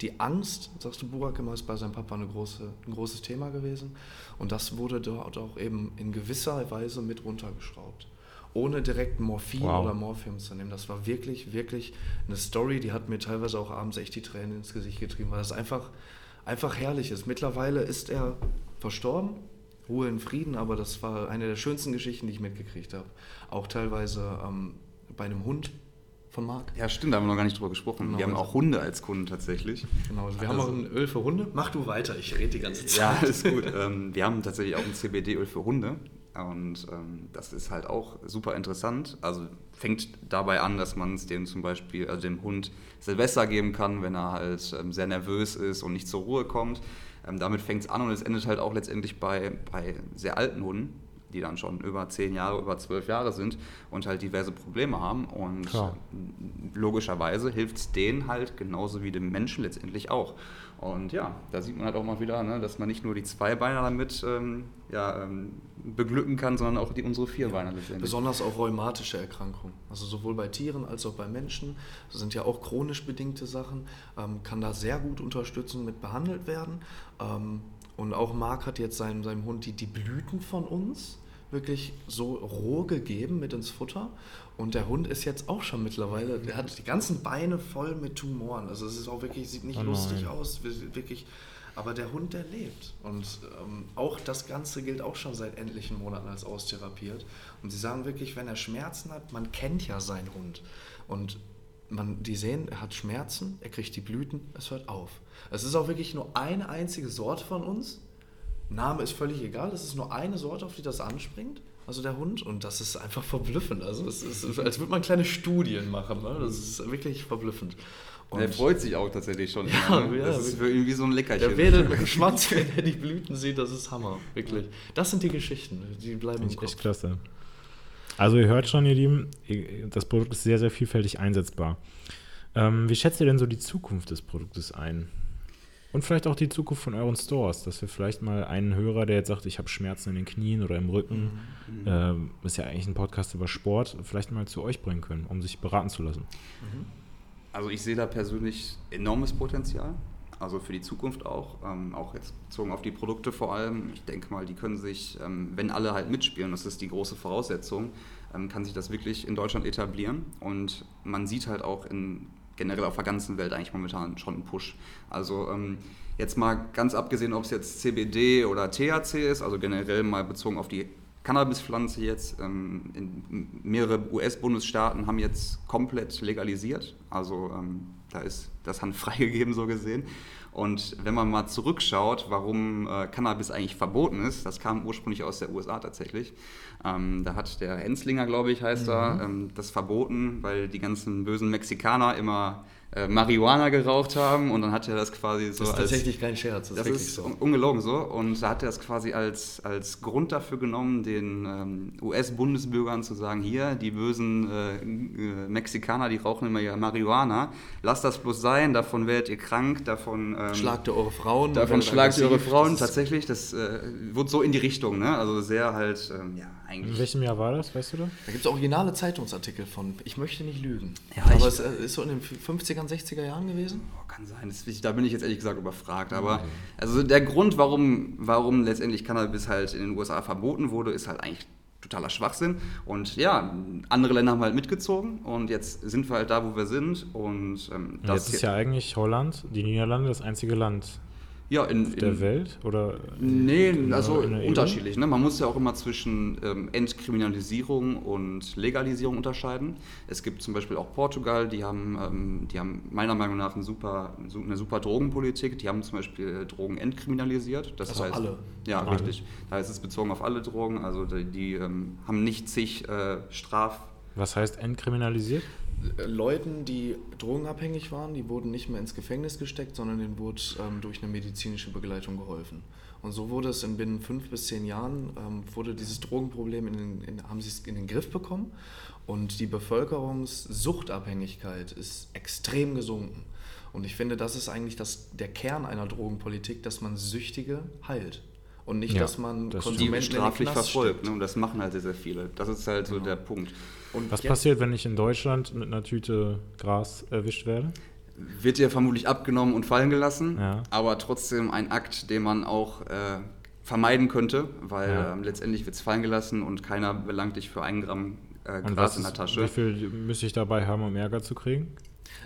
die Angst, sagst du Burak immer, ist bei seinem Papa eine große, ein großes Thema gewesen. Und das wurde dort auch eben in gewisser Weise mit runtergeschraubt. Ohne direkt Morphin wow. oder Morphium zu nehmen. Das war wirklich, wirklich eine Story, die hat mir teilweise auch abends echt die Tränen ins Gesicht getrieben, weil das einfach, einfach herrlich ist. Mittlerweile ist er verstorben, Ruhe in Frieden, aber das war eine der schönsten Geschichten, die ich mitgekriegt habe. Auch teilweise ähm, bei einem Hund, von Marc. Ja, stimmt, da haben wir noch gar nicht drüber gesprochen. Genau, wir haben auch Hunde als Kunden tatsächlich. Genau, wir also, haben auch ein Öl für Hunde. Mach du weiter, ich rede die ganze Zeit. Ja, ist gut. ähm, wir haben tatsächlich auch ein CBD-Öl für Hunde. Und ähm, das ist halt auch super interessant. Also fängt dabei an, dass man es dem zum Beispiel, also dem Hund Silvester geben kann, wenn er halt ähm, sehr nervös ist und nicht zur Ruhe kommt. Ähm, damit fängt es an und es endet halt auch letztendlich bei, bei sehr alten Hunden die dann schon über zehn Jahre, über zwölf Jahre sind und halt diverse Probleme haben. Und Klar. logischerweise hilft es denen halt genauso wie dem Menschen letztendlich auch. Und ja, da sieht man halt auch mal wieder, ne, dass man nicht nur die Zweibeiner damit ähm, ja, ähm, beglücken kann, sondern auch die, unsere Vierbeiner ja, letztendlich. Besonders auch rheumatische Erkrankungen. Also sowohl bei Tieren als auch bei Menschen. Das sind ja auch chronisch bedingte Sachen. Ähm, kann da sehr gut unterstützend mit behandelt werden. Und auch Marc hat jetzt seinem, seinem Hund die, die Blüten von uns wirklich so roh gegeben mit ins Futter. Und der Hund ist jetzt auch schon mittlerweile, der hat die ganzen Beine voll mit Tumoren. Also es ist auch wirklich, sieht nicht oh lustig aus, wirklich. Aber der Hund, der lebt. Und ähm, auch das Ganze gilt auch schon seit etlichen Monaten als austherapiert. Und sie sagen wirklich, wenn er Schmerzen hat, man kennt ja seinen Hund. Und man, die sehen, er hat Schmerzen, er kriegt die Blüten, es hört auf. Es ist auch wirklich nur eine einzige Sorte von uns, Name ist völlig egal, das ist nur eine Sorte, auf die das anspringt, also der Hund, und das ist einfach verblüffend. Also es ist, als würde man kleine Studien machen, ne? das ist wirklich verblüffend. Und er freut sich auch tatsächlich schon. Ja, immer, ne? ja, das ist für ihn wie so ein Leckerchen. Der wedelt Schwanz, wenn er die Blüten sieht, das ist Hammer, wirklich. Das sind die Geschichten, die bleiben im Kopf. Echt klasse. Also ihr hört schon, ihr Lieben, das Produkt ist sehr, sehr vielfältig einsetzbar. Ähm, wie schätzt ihr denn so die Zukunft des Produktes ein? Und vielleicht auch die Zukunft von euren Stores, dass wir vielleicht mal einen Hörer, der jetzt sagt, ich habe Schmerzen in den Knien oder im Rücken, mhm. äh, ist ja eigentlich ein Podcast über Sport, vielleicht mal zu euch bringen können, um sich beraten zu lassen. Mhm. Also ich sehe da persönlich enormes Potenzial. Also für die Zukunft auch, ähm, auch jetzt bezogen auf die Produkte vor allem. Ich denke mal, die können sich, ähm, wenn alle halt mitspielen, das ist die große Voraussetzung, ähm, kann sich das wirklich in Deutschland etablieren. Und man sieht halt auch in, generell auf der ganzen Welt eigentlich momentan schon einen Push. Also ähm, jetzt mal ganz abgesehen, ob es jetzt CBD oder THC ist, also generell mal bezogen auf die Cannabispflanze jetzt. Ähm, in mehrere US-Bundesstaaten haben jetzt komplett legalisiert. Also ähm, da ist das Hand freigegeben, so gesehen. Und wenn man mal zurückschaut, warum äh, Cannabis eigentlich verboten ist, das kam ursprünglich aus der USA tatsächlich. Ähm, da hat der Enslinger, glaube ich, heißt mhm. er, ähm, das verboten, weil die ganzen bösen Mexikaner immer äh, Marihuana geraucht haben und dann hat er das quasi so. Das ist tatsächlich kein Scherz, das, das ist, ist so. ungelogen so. Und da hat er das quasi als, als Grund dafür genommen, den ähm, US-Bundesbürgern zu sagen: Hier, die bösen äh, äh, Mexikaner, die rauchen immer ja Marihuana, lasst das bloß sein, davon werdet ihr krank, davon. Ähm, schlagt ihr eure Frauen. Davon schlagt ihr eure Frauen, das tatsächlich. Das äh, wird so in die Richtung, ne? Also sehr halt, ähm, ja, eigentlich. In welchem Jahr war das, weißt du da? Da gibt es originale Zeitungsartikel von, ich möchte nicht lügen. Ja, Aber es äh, ist so in den 50er, 60er Jahren gewesen? Oh, kann sein, das, da bin ich jetzt ehrlich gesagt überfragt. Aber okay. also der Grund, warum, warum letztendlich Cannabis halt in den USA verboten wurde, ist halt eigentlich totaler Schwachsinn. Und ja, andere Länder haben halt mitgezogen und jetzt sind wir halt da, wo wir sind. Und ähm, das jetzt ist ja eigentlich Holland, die Niederlande, das einzige Land ja, in, der in, Welt? Oder nee, also e unterschiedlich. Ne? Man muss ja auch immer zwischen ähm, Entkriminalisierung und Legalisierung unterscheiden. Es gibt zum Beispiel auch Portugal, die haben, ähm, die haben meiner Meinung nach eine super, eine super Drogenpolitik. Die haben zum Beispiel äh, Drogen entkriminalisiert. Das also heißt, alle? Ja, alle. richtig. Da ist es bezogen auf alle Drogen. Also die, die ähm, haben nicht zig äh, Straf... Was heißt entkriminalisiert? Leuten, die drogenabhängig waren, die wurden nicht mehr ins Gefängnis gesteckt, sondern denen wurde ähm, durch eine medizinische Begleitung geholfen. Und so wurde es in binnen fünf bis zehn Jahren, ähm, wurde dieses Drogenproblem, in den, in, haben sie es in den Griff bekommen und die Bevölkerungssuchtabhängigkeit ist extrem gesunken. Und ich finde, das ist eigentlich das, der Kern einer Drogenpolitik, dass man Süchtige heilt. Und nicht, ja, dass man das Konsumenten straflich verfolgt. Ne? Und das machen halt sehr, sehr viele. Das ist halt genau. so der Punkt. Und Was passiert, wenn ich in Deutschland mit einer Tüte Gras erwischt werde? Wird dir vermutlich abgenommen und fallen gelassen, ja. aber trotzdem ein Akt, den man auch äh, vermeiden könnte, weil ja. ähm, letztendlich wird es fallen gelassen und keiner belangt dich für einen Gramm äh, Gras in der Tasche. Wie viel müsste ich dabei haben, um Ärger zu kriegen?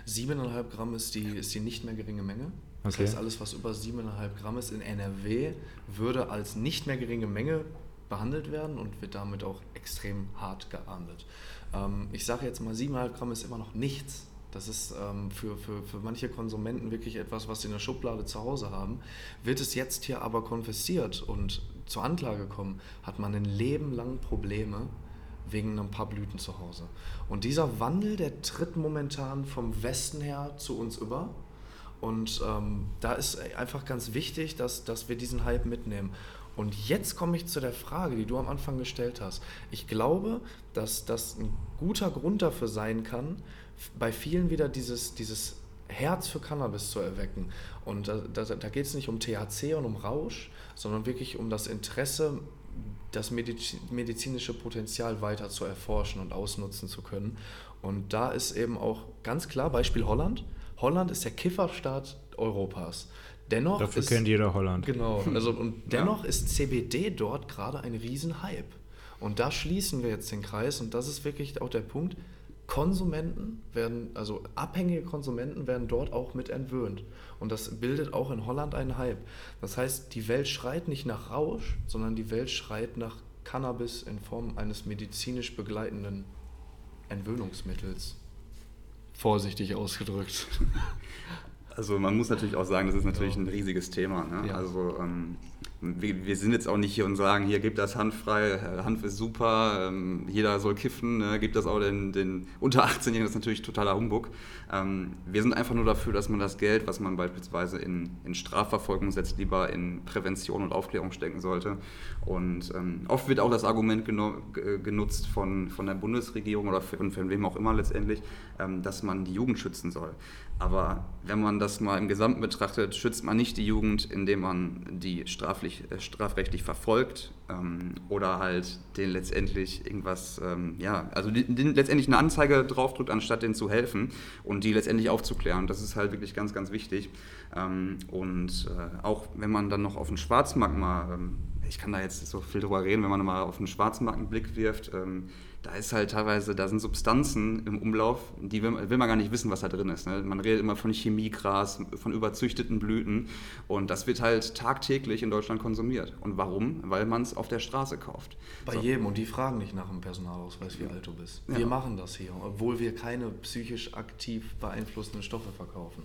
7,5 Gramm ist die, ist die nicht mehr geringe Menge. Das okay. heißt, alles, was über 7,5 Gramm ist in NRW, würde als nicht mehr geringe Menge behandelt werden und wird damit auch extrem hart geahndet. Ähm, ich sage jetzt mal, 7,5 Gramm ist immer noch nichts. Das ist ähm, für, für, für manche Konsumenten wirklich etwas, was sie in der Schublade zu Hause haben. Wird es jetzt hier aber konfisziert und zur Anklage kommen, hat man ein Leben lang Probleme wegen ein paar Blüten zu Hause. Und dieser Wandel, der tritt momentan vom Westen her zu uns über. Und ähm, da ist einfach ganz wichtig, dass, dass wir diesen Hype mitnehmen. Und jetzt komme ich zu der Frage, die du am Anfang gestellt hast. Ich glaube, dass das ein guter Grund dafür sein kann, bei vielen wieder dieses, dieses Herz für Cannabis zu erwecken. Und da, da, da geht es nicht um THC und um Rausch, sondern wirklich um das Interesse, das medizinische Potenzial weiter zu erforschen und ausnutzen zu können. Und da ist eben auch ganz klar, Beispiel Holland. Holland ist der Kifferstaat Europas. Dennoch Dafür ist, kennt jeder Holland. Genau. Also, und dennoch ja. ist CBD dort gerade ein Riesenhype. Und da schließen wir jetzt den Kreis und das ist wirklich auch der Punkt. Konsumenten werden, also abhängige Konsumenten werden dort auch mit entwöhnt. Und das bildet auch in Holland einen Hype. Das heißt, die Welt schreit nicht nach Rausch, sondern die Welt schreit nach Cannabis in Form eines medizinisch begleitenden Entwöhnungsmittels. Vorsichtig ausgedrückt. Also man muss natürlich auch sagen, das ist natürlich ein riesiges Thema. Ne? Ja. Also ähm, wir, wir, sind jetzt auch nicht hier und sagen, hier gibt das Hanf frei, äh, Hanf ist super, ähm, jeder soll kiffen, ne? gibt das auch den, den unter 18-Jährigen, das ist natürlich totaler Humbug. Ähm, wir sind einfach nur dafür, dass man das Geld, was man beispielsweise in, in Strafverfolgung setzt, lieber in Prävention und Aufklärung stecken sollte. Und ähm, oft wird auch das Argument genutzt von, von der Bundesregierung oder von, von wem auch immer letztendlich, ähm, dass man die Jugend schützen soll. Aber wenn man das mal im Gesamten betrachtet, schützt man nicht die Jugend, indem man die straflich strafrechtlich, äh, strafrechtlich verfolgt ähm, oder halt den letztendlich irgendwas, ähm, ja, also den letztendlich eine Anzeige draufdrückt, anstatt denen zu helfen und die letztendlich aufzuklären. Das ist halt wirklich ganz, ganz wichtig. Ähm, und äh, auch wenn man dann noch auf den Schwarzmarkt mal, ähm, ich kann da jetzt so viel drüber reden, wenn man mal auf den Schwarzmarkt einen Blick wirft, ähm, da ist halt teilweise, da sind Substanzen im Umlauf, die will, will man gar nicht wissen, was da drin ist. Ne? Man redet immer von Chemiegras, von überzüchteten Blüten und das wird halt tagtäglich in Deutschland konsumiert. Und warum? Weil man es auf der Straße kauft. Bei so. jedem und die fragen nicht nach dem Personalausweis, wie alt du bist. Wir ja. machen das hier, obwohl wir keine psychisch aktiv beeinflussenden Stoffe verkaufen.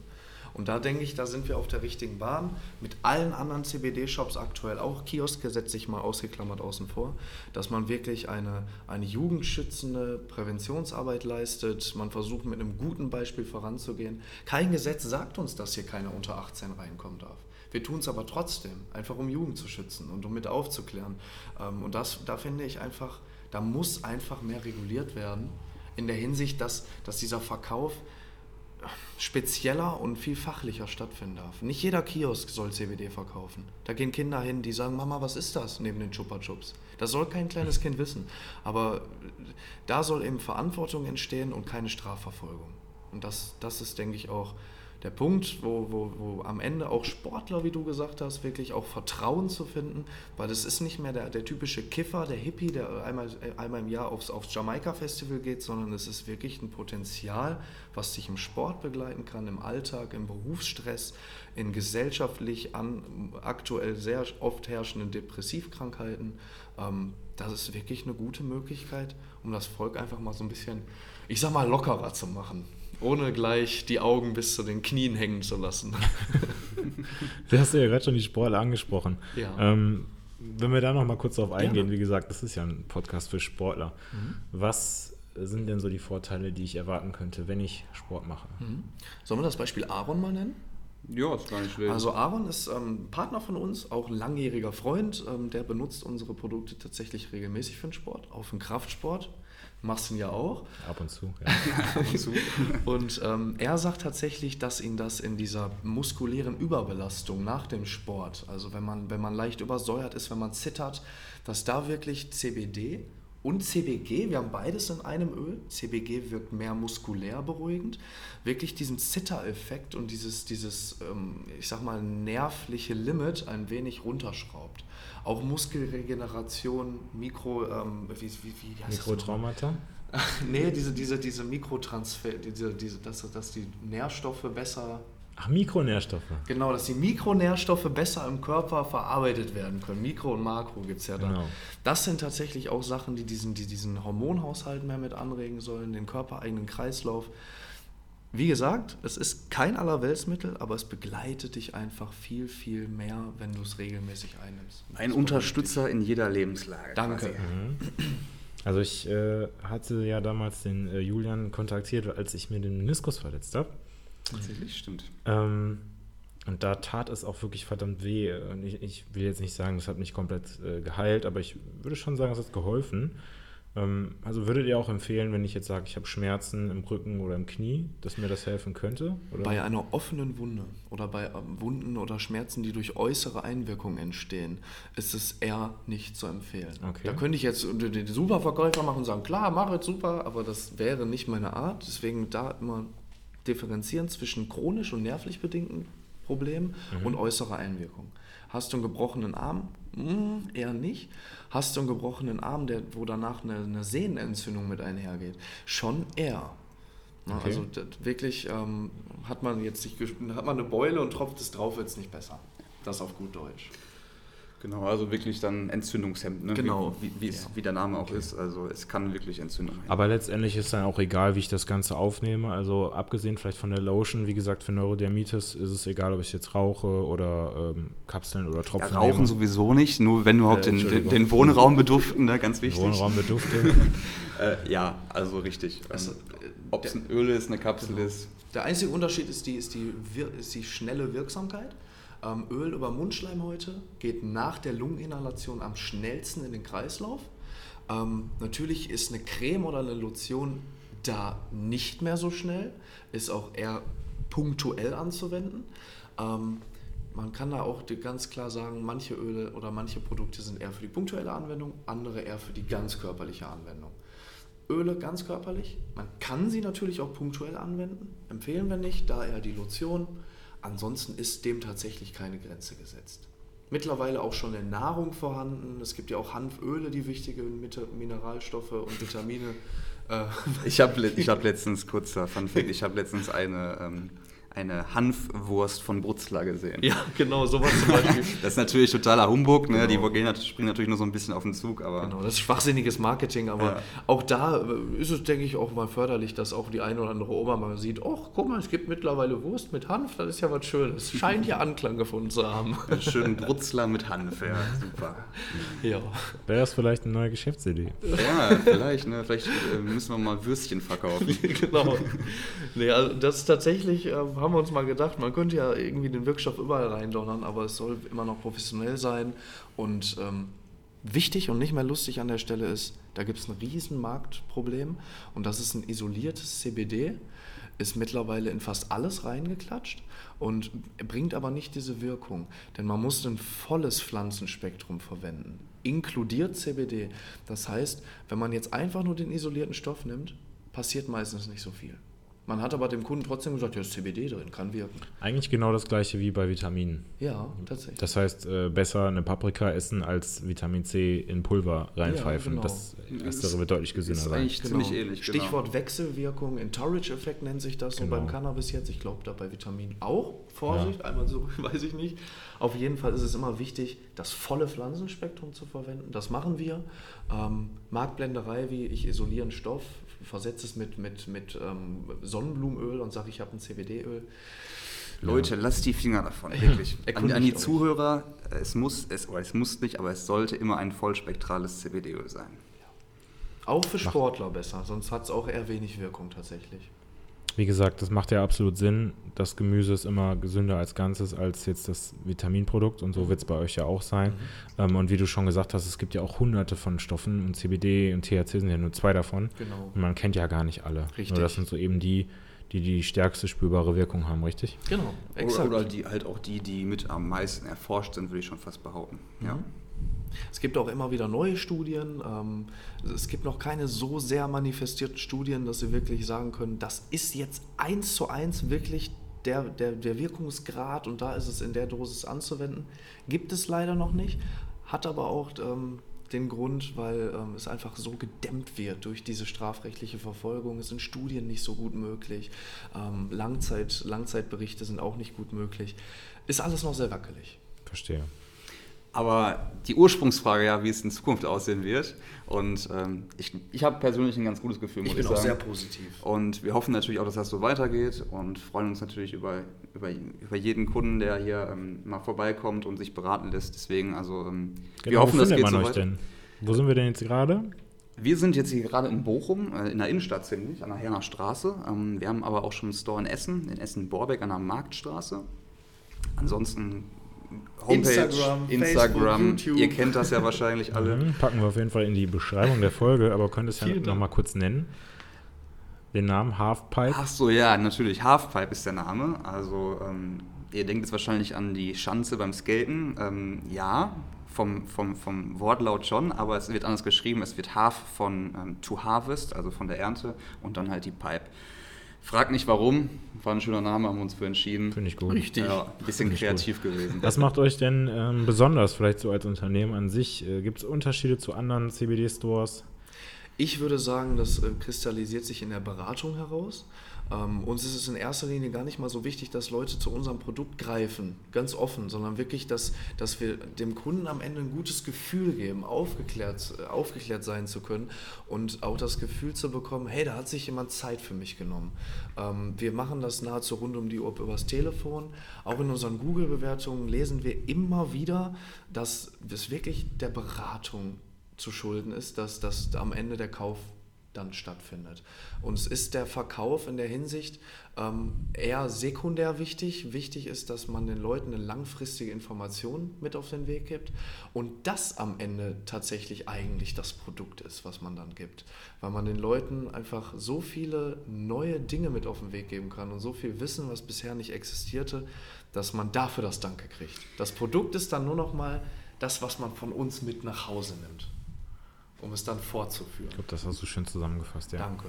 Und da denke ich, da sind wir auf der richtigen Bahn. Mit allen anderen CBD-Shops aktuell, auch Kioske setze ich mal ausgeklammert außen vor, dass man wirklich eine, eine jugendschützende Präventionsarbeit leistet. Man versucht mit einem guten Beispiel voranzugehen. Kein Gesetz sagt uns, dass hier keiner unter 18 reinkommen darf. Wir tun es aber trotzdem, einfach um Jugend zu schützen und um mit aufzuklären. Ähm, und das, da finde ich einfach, da muss einfach mehr reguliert werden in der Hinsicht, dass, dass dieser Verkauf spezieller und viel fachlicher stattfinden darf. Nicht jeder Kiosk soll CBD verkaufen. Da gehen Kinder hin, die sagen, Mama, was ist das neben den Chupa Chups? Das soll kein kleines Kind wissen. Aber da soll eben Verantwortung entstehen und keine Strafverfolgung. Und das, das ist, denke ich, auch der Punkt, wo, wo, wo am Ende auch Sportler, wie du gesagt hast, wirklich auch Vertrauen zu finden, weil es ist nicht mehr der, der typische Kiffer, der Hippie, der einmal, einmal im Jahr aufs, aufs Jamaika-Festival geht, sondern es ist wirklich ein Potenzial, was sich im Sport begleiten kann, im Alltag, im Berufsstress, in gesellschaftlich an, aktuell sehr oft herrschenden Depressivkrankheiten. Ähm, das ist wirklich eine gute Möglichkeit, um das Volk einfach mal so ein bisschen, ich sag mal, lockerer zu machen ohne gleich die Augen bis zu den Knien hängen zu lassen. du hast ja gerade schon die Sportler angesprochen. Ja. Ähm, wenn wir da noch mal kurz drauf eingehen, Gerne. wie gesagt, das ist ja ein Podcast für Sportler. Mhm. Was sind denn so die Vorteile, die ich erwarten könnte, wenn ich Sport mache? Mhm. Sollen wir das Beispiel Aaron mal nennen? Ja, ist gar nicht schlecht. Also Aaron ist ähm, Partner von uns, auch langjähriger Freund. Ähm, der benutzt unsere Produkte tatsächlich regelmäßig für den Sport, auch für den Kraftsport machst ihn ja auch. Ab und zu, ja. Ab und zu. Und ähm, er sagt tatsächlich, dass ihn das in dieser muskulären Überbelastung nach dem Sport, also wenn man, wenn man leicht übersäuert ist, wenn man zittert, dass da wirklich CBD und CBG, wir haben beides in einem Öl. CBG wirkt mehr muskulär beruhigend, wirklich diesen Zittereffekt und dieses, dieses ähm, ich sag mal, nervliche Limit ein wenig runterschraubt. Auch Muskelregeneration, Mikro, ähm, wie, wie, wie heißt Mikrotraumata? nee, diese, diese, diese Mikrotransfer, diese, diese, dass, dass die Nährstoffe besser Ach, Mikronährstoffe. Genau, dass die Mikronährstoffe besser im Körper verarbeitet werden können. Mikro und Makro gibt es ja da. Genau. Das sind tatsächlich auch Sachen, die diesen, die diesen Hormonhaushalt mehr mit anregen sollen, den körpereigenen Kreislauf. Wie gesagt, es ist kein Allerweltsmittel, aber es begleitet dich einfach viel, viel mehr, wenn du es regelmäßig einnimmst. Ein Unterstützer in jeder Lebenslage. Danke. Mhm. Also ich äh, hatte ja damals den äh, Julian kontaktiert, als ich mir den Meniskus verletzt habe. Tatsächlich, stimmt. Ähm, und da tat es auch wirklich verdammt weh. Und ich, ich will jetzt nicht sagen, das hat mich komplett äh, geheilt, aber ich würde schon sagen, es hat geholfen. Ähm, also würdet ihr auch empfehlen, wenn ich jetzt sage, ich habe Schmerzen im Rücken oder im Knie, dass mir das helfen könnte? Oder? Bei einer offenen Wunde oder bei ähm, Wunden oder Schmerzen, die durch äußere Einwirkungen entstehen, ist es eher nicht zu empfehlen. Okay. Da könnte ich jetzt den Superverkäufer machen und sagen, klar, mach es super, aber das wäre nicht meine Art. Deswegen da immer differenzieren zwischen chronisch und nervlich bedingten Problemen mhm. und äußerer Einwirkung. Hast du einen gebrochenen Arm? Hm, eher nicht. Hast du einen gebrochenen Arm, der, wo danach eine, eine Sehnenentzündung mit einhergeht? Schon eher. Ne, okay. Also wirklich ähm, hat man jetzt nicht, hat man eine Beule und tropft es drauf, wird es nicht besser. Das auf gut Deutsch. Genau, also wirklich dann Entzündungshemd, ne? genau. wie, wie, ja. wie, der Name auch okay. ist. Also es kann wirklich Entzündung haben. Aber letztendlich ist dann auch egal, wie ich das Ganze aufnehme. Also abgesehen vielleicht von der Lotion, wie gesagt, für Neurodermitis ist es egal, ob ich jetzt rauche oder ähm, Kapseln oder Tropfen. Ja, rauchen nehme. sowieso nicht, nur wenn du überhaupt äh, den, den, den, Wohnraum beduften, ne? ganz wichtig. Wohnraum beduften. äh, ja, also richtig. Also, ähm, ob es ein Öl ist, eine Kapsel genau. ist. Der einzige Unterschied ist die, ist die, ist die schnelle Wirksamkeit. Ähm, Öl über Mundschleimhäute geht nach der Lungeninhalation am schnellsten in den Kreislauf. Ähm, natürlich ist eine Creme oder eine Lotion da nicht mehr so schnell, ist auch eher punktuell anzuwenden. Ähm, man kann da auch ganz klar sagen, manche Öle oder manche Produkte sind eher für die punktuelle Anwendung, andere eher für die ganz körperliche Anwendung. Öle ganz körperlich, man kann sie natürlich auch punktuell anwenden, empfehlen wir nicht, da eher die Lotion. Ansonsten ist dem tatsächlich keine Grenze gesetzt. Mittlerweile auch schon in Nahrung vorhanden. Es gibt ja auch Hanföle, die wichtige Mineralstoffe und Vitamine. Ich habe ich hab letztens, kurzer Fun Fact, ich habe letztens eine ähm, eine Hanfwurst von Brutzler gesehen. Ja, genau, sowas zum Beispiel. das ist natürlich totaler Humbug, ne? Genau. die springen natürlich nur so ein bisschen auf den Zug. Aber genau, das ist schwachsinniges Marketing, aber ja. auch da äh, ist es, denke ich, auch mal förderlich, dass auch die eine oder andere Oma mal sieht, oh, guck mal, es gibt mittlerweile Wurst mit Hanf, das ist ja was Schönes. Scheint ja Anklang gefunden zu haben. Schön Brutzler mit Hanf, ja, super. Ja. Wäre das vielleicht eine neue Geschäftsidee? Ja, vielleicht, ne? vielleicht äh, müssen wir mal Würstchen verkaufen. genau. Nee, also das ist tatsächlich, äh, haben wir uns mal gedacht, man könnte ja irgendwie den Wirkstoff überall reindonnern, aber es soll immer noch professionell sein. Und ähm, wichtig und nicht mehr lustig an der Stelle ist, da gibt es ein riesen Marktproblem und das ist ein isoliertes CBD, ist mittlerweile in fast alles reingeklatscht und bringt aber nicht diese Wirkung, denn man muss ein volles Pflanzenspektrum verwenden, inkludiert CBD. Das heißt, wenn man jetzt einfach nur den isolierten Stoff nimmt, passiert meistens nicht so viel. Man hat aber dem Kunden trotzdem gesagt, ja, ist CBD drin, kann wirken. Eigentlich genau das gleiche wie bei Vitaminen. Ja, tatsächlich. Das heißt, äh, besser eine Paprika essen als Vitamin C in Pulver reinpfeifen. Ja, genau. Das Erstere wird deutlich gesünder sein. Eigentlich genau. ziemlich ähnlich. Genau. Stichwort genau. Wechselwirkung, Entourage-Effekt nennt sich das genau. so beim Cannabis jetzt. Ich glaube, da bei Vitaminen auch. Vorsicht, ja. einmal so, weiß ich nicht. Auf jeden Fall ist es immer wichtig, das volle Pflanzenspektrum zu verwenden. Das machen wir. Ähm, Marktblenderei, wie ich isoliere einen Stoff, versetze es mit, mit, mit ähm, Sonnenblumenöl und sage, ich habe ein CBD-Öl. Leute, ja. lasst die Finger davon, wirklich. An, an, die euch. Zuhörer, es muss, es, es muss nicht, aber es sollte immer ein vollspektrales CBD-Öl sein. Auch für Sportler besser, sonst hat es auch eher wenig Wirkung tatsächlich. Wie gesagt, das macht ja absolut Sinn. Das Gemüse ist immer gesünder als Ganzes als jetzt das Vitaminprodukt und so mhm. wird es bei euch ja auch sein. Mhm. Ähm, und wie du schon gesagt hast, es gibt ja auch hunderte von Stoffen und CBD und THC sind ja nur zwei davon. Genau. Und man kennt ja gar nicht alle. Richtig. Nur das sind so eben die, die die stärkste spürbare Wirkung haben, richtig? Genau, exakt. Oder, oder die halt auch die, die mit am meisten erforscht sind, würde ich schon fast behaupten. Mhm. Ja. Es gibt auch immer wieder neue Studien. Ähm, es gibt noch keine so sehr manifestierten Studien, dass sie wirklich sagen können, das ist jetzt eins zu eins wirklich der, der, der Wirkungsgrad und da ist es in der Dosis anzuwenden. Gibt es leider noch nicht, hat aber auch ähm, den Grund, weil ähm, es einfach so gedämmt wird durch diese strafrechtliche Verfolgung. Es sind Studien nicht so gut möglich. Langzeit, Langzeitberichte sind auch nicht gut möglich. Ist alles noch sehr wackelig. Verstehe. Aber die Ursprungsfrage ja, wie es in Zukunft aussehen wird. Und ähm, ich, ich habe persönlich ein ganz gutes Gefühl, muss ich, bin ich sagen. auch sehr positiv. Und wir hoffen natürlich auch, dass das so weitergeht und freuen uns natürlich über, über, über jeden Kunden, der hier ähm, mal vorbeikommt und sich beraten lässt. Deswegen, also ähm, genau, wir hoffen, das geht so weiter. Denn? Wo sind wir denn jetzt gerade? Wir sind jetzt hier gerade in Bochum, äh, in der Innenstadt ziemlich, an der Herner Straße. Ähm, wir haben aber auch schon einen Store in Essen, in Essen-Borbeck an der Marktstraße. Ansonsten Homepage, Instagram, Instagram Facebook, ihr kennt das ja wahrscheinlich alle. Mhm, packen wir auf jeden Fall in die Beschreibung der Folge, aber könntest du ja nochmal kurz nennen. Den Namen Halfpipe. Ach so, ja, natürlich. Halfpipe ist der Name. Also, ähm, ihr denkt jetzt wahrscheinlich an die Schanze beim Skaten. Ähm, ja, vom, vom, vom Wortlaut schon, aber es wird anders geschrieben. Es wird Half von ähm, to harvest, also von der Ernte, und dann halt die Pipe. Frag nicht warum, war ein schöner Name, haben wir uns für entschieden. Finde ich gut. Richtig. Ja, ein bisschen kreativ gut. gewesen. Was macht euch denn ähm, besonders, vielleicht so als Unternehmen an sich? Äh, Gibt es Unterschiede zu anderen CBD-Stores? Ich würde sagen, das äh, kristallisiert sich in der Beratung heraus. Ähm, uns ist es in erster Linie gar nicht mal so wichtig, dass Leute zu unserem Produkt greifen, ganz offen, sondern wirklich, dass, dass wir dem Kunden am Ende ein gutes Gefühl geben, aufgeklärt, äh, aufgeklärt sein zu können und auch das Gefühl zu bekommen, hey, da hat sich jemand Zeit für mich genommen. Ähm, wir machen das nahezu rund um die Uhr übers Telefon. Auch in unseren Google-Bewertungen lesen wir immer wieder, dass es wirklich der Beratung zu schulden ist, dass, dass am Ende der Kauf dann stattfindet. Und es ist der Verkauf in der Hinsicht ähm, eher sekundär wichtig. Wichtig ist, dass man den Leuten eine langfristige Information mit auf den Weg gibt und das am Ende tatsächlich eigentlich das Produkt ist, was man dann gibt. Weil man den Leuten einfach so viele neue Dinge mit auf den Weg geben kann und so viel Wissen, was bisher nicht existierte, dass man dafür das Danke kriegt. Das Produkt ist dann nur noch mal das, was man von uns mit nach Hause nimmt um es dann fortzuführen. Ich glaube, das hast du schön zusammengefasst, ja. Danke.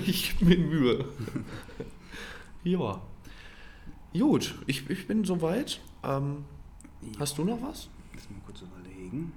ich bin Mühe. ja. Gut, ich, ich bin soweit. Ähm, hast du noch was? Lass mal kurz überlegen.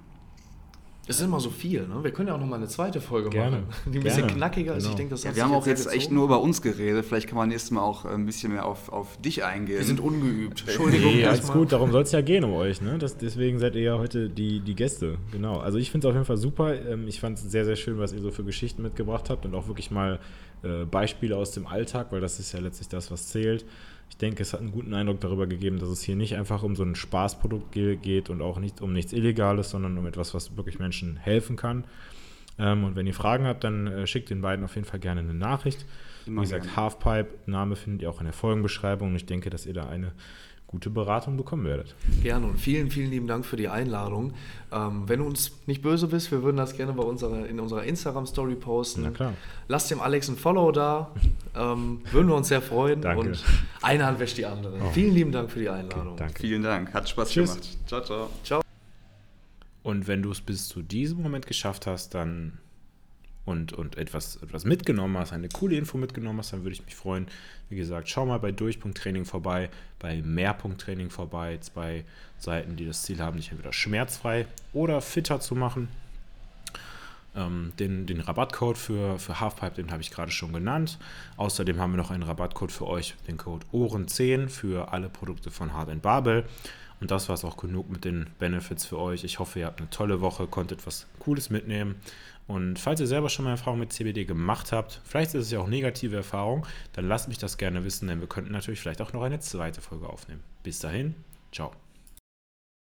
Es ist immer so viel, ne? Wir können ja auch noch mal eine zweite Folge Gerne. machen. Die ein bisschen Gerne. knackiger ist. Genau. Ich denke, das Ja, wir haben auch jetzt echt nur über uns geredet. Vielleicht kann man nächstes Mal auch ein bisschen mehr auf, auf dich eingehen. Wir sind ungeübt. Entschuldigung. Nee, alles erstmal. gut, darum soll es ja gehen um euch, ne? Das, deswegen seid ihr ja heute die, die Gäste. Genau. Also ich finde es auf jeden Fall super. Ähm, Ich fand es sehr, sehr schön, was ihr so für Geschichten mitgebracht habt und auch wirklich mal äh, Beispiele aus dem Alltag, weil das ist ja letztlich das, was zählt. Ich denke, es hat einen guten Eindruck darüber gegeben, dass es hier nicht einfach um so ein Spaßprodukt ge- geht und auch nicht um nichts Illegales, sondern um etwas, was wirklich Menschen helfen kann. Ähm, Und wenn ihr Fragen habt, dann äh, schickt den beiden auf jeden Fall gerne eine Nachricht. Immer Wie gesagt, gerne. Halfpipe, Name findet ihr auch in der Folgenbeschreibung und ich denke, dass ihr da eine gute Beratung bekommen werdet. Gerne und vielen, vielen lieben Dank für die Einladung. Ähm, wenn du uns nicht böse bist, wir würden das gerne bei unserer, in unserer Instagram-Story posten. Na klar. Lasst dem Alex ein Follow da. Ähm, würden wir uns sehr freuen. Danke. Und eine Hand wäscht die andere. Oh. Vielen lieben Dank für die Okay, Einladung. danke. Vielen Dank. Hat Spaß Tschüss. gemacht. Ciao, ciao. Ciao. Und wenn du es bis zu diesem Moment geschafft hast, dann und, und etwas, etwas mitgenommen hast, eine coole Info mitgenommen hast, dann würde ich mich freuen. Wie gesagt, schau mal bei Durch.training vorbei, bei Mehr.training vorbei, zwei Seiten, die das Ziel haben, dich entweder schmerzfrei oder fitter zu machen. Ähm, den, den Rabattcode für, für Halfpipe, den habe ich gerade schon genannt. Außerdem haben wir noch einen Rabattcode für euch, den Code Ohren10 für alle Produkte von Hard Babel. Und das war es auch genug mit den Benefits für euch. Ich hoffe, ihr habt eine tolle Woche, konntet was Cooles mitnehmen. Und falls ihr selber schon mal Erfahrung mit CBD gemacht habt, vielleicht ist es ja auch negative Erfahrung, dann lasst mich das gerne wissen, denn wir könnten natürlich vielleicht auch noch eine zweite Folge aufnehmen. Bis dahin, ciao.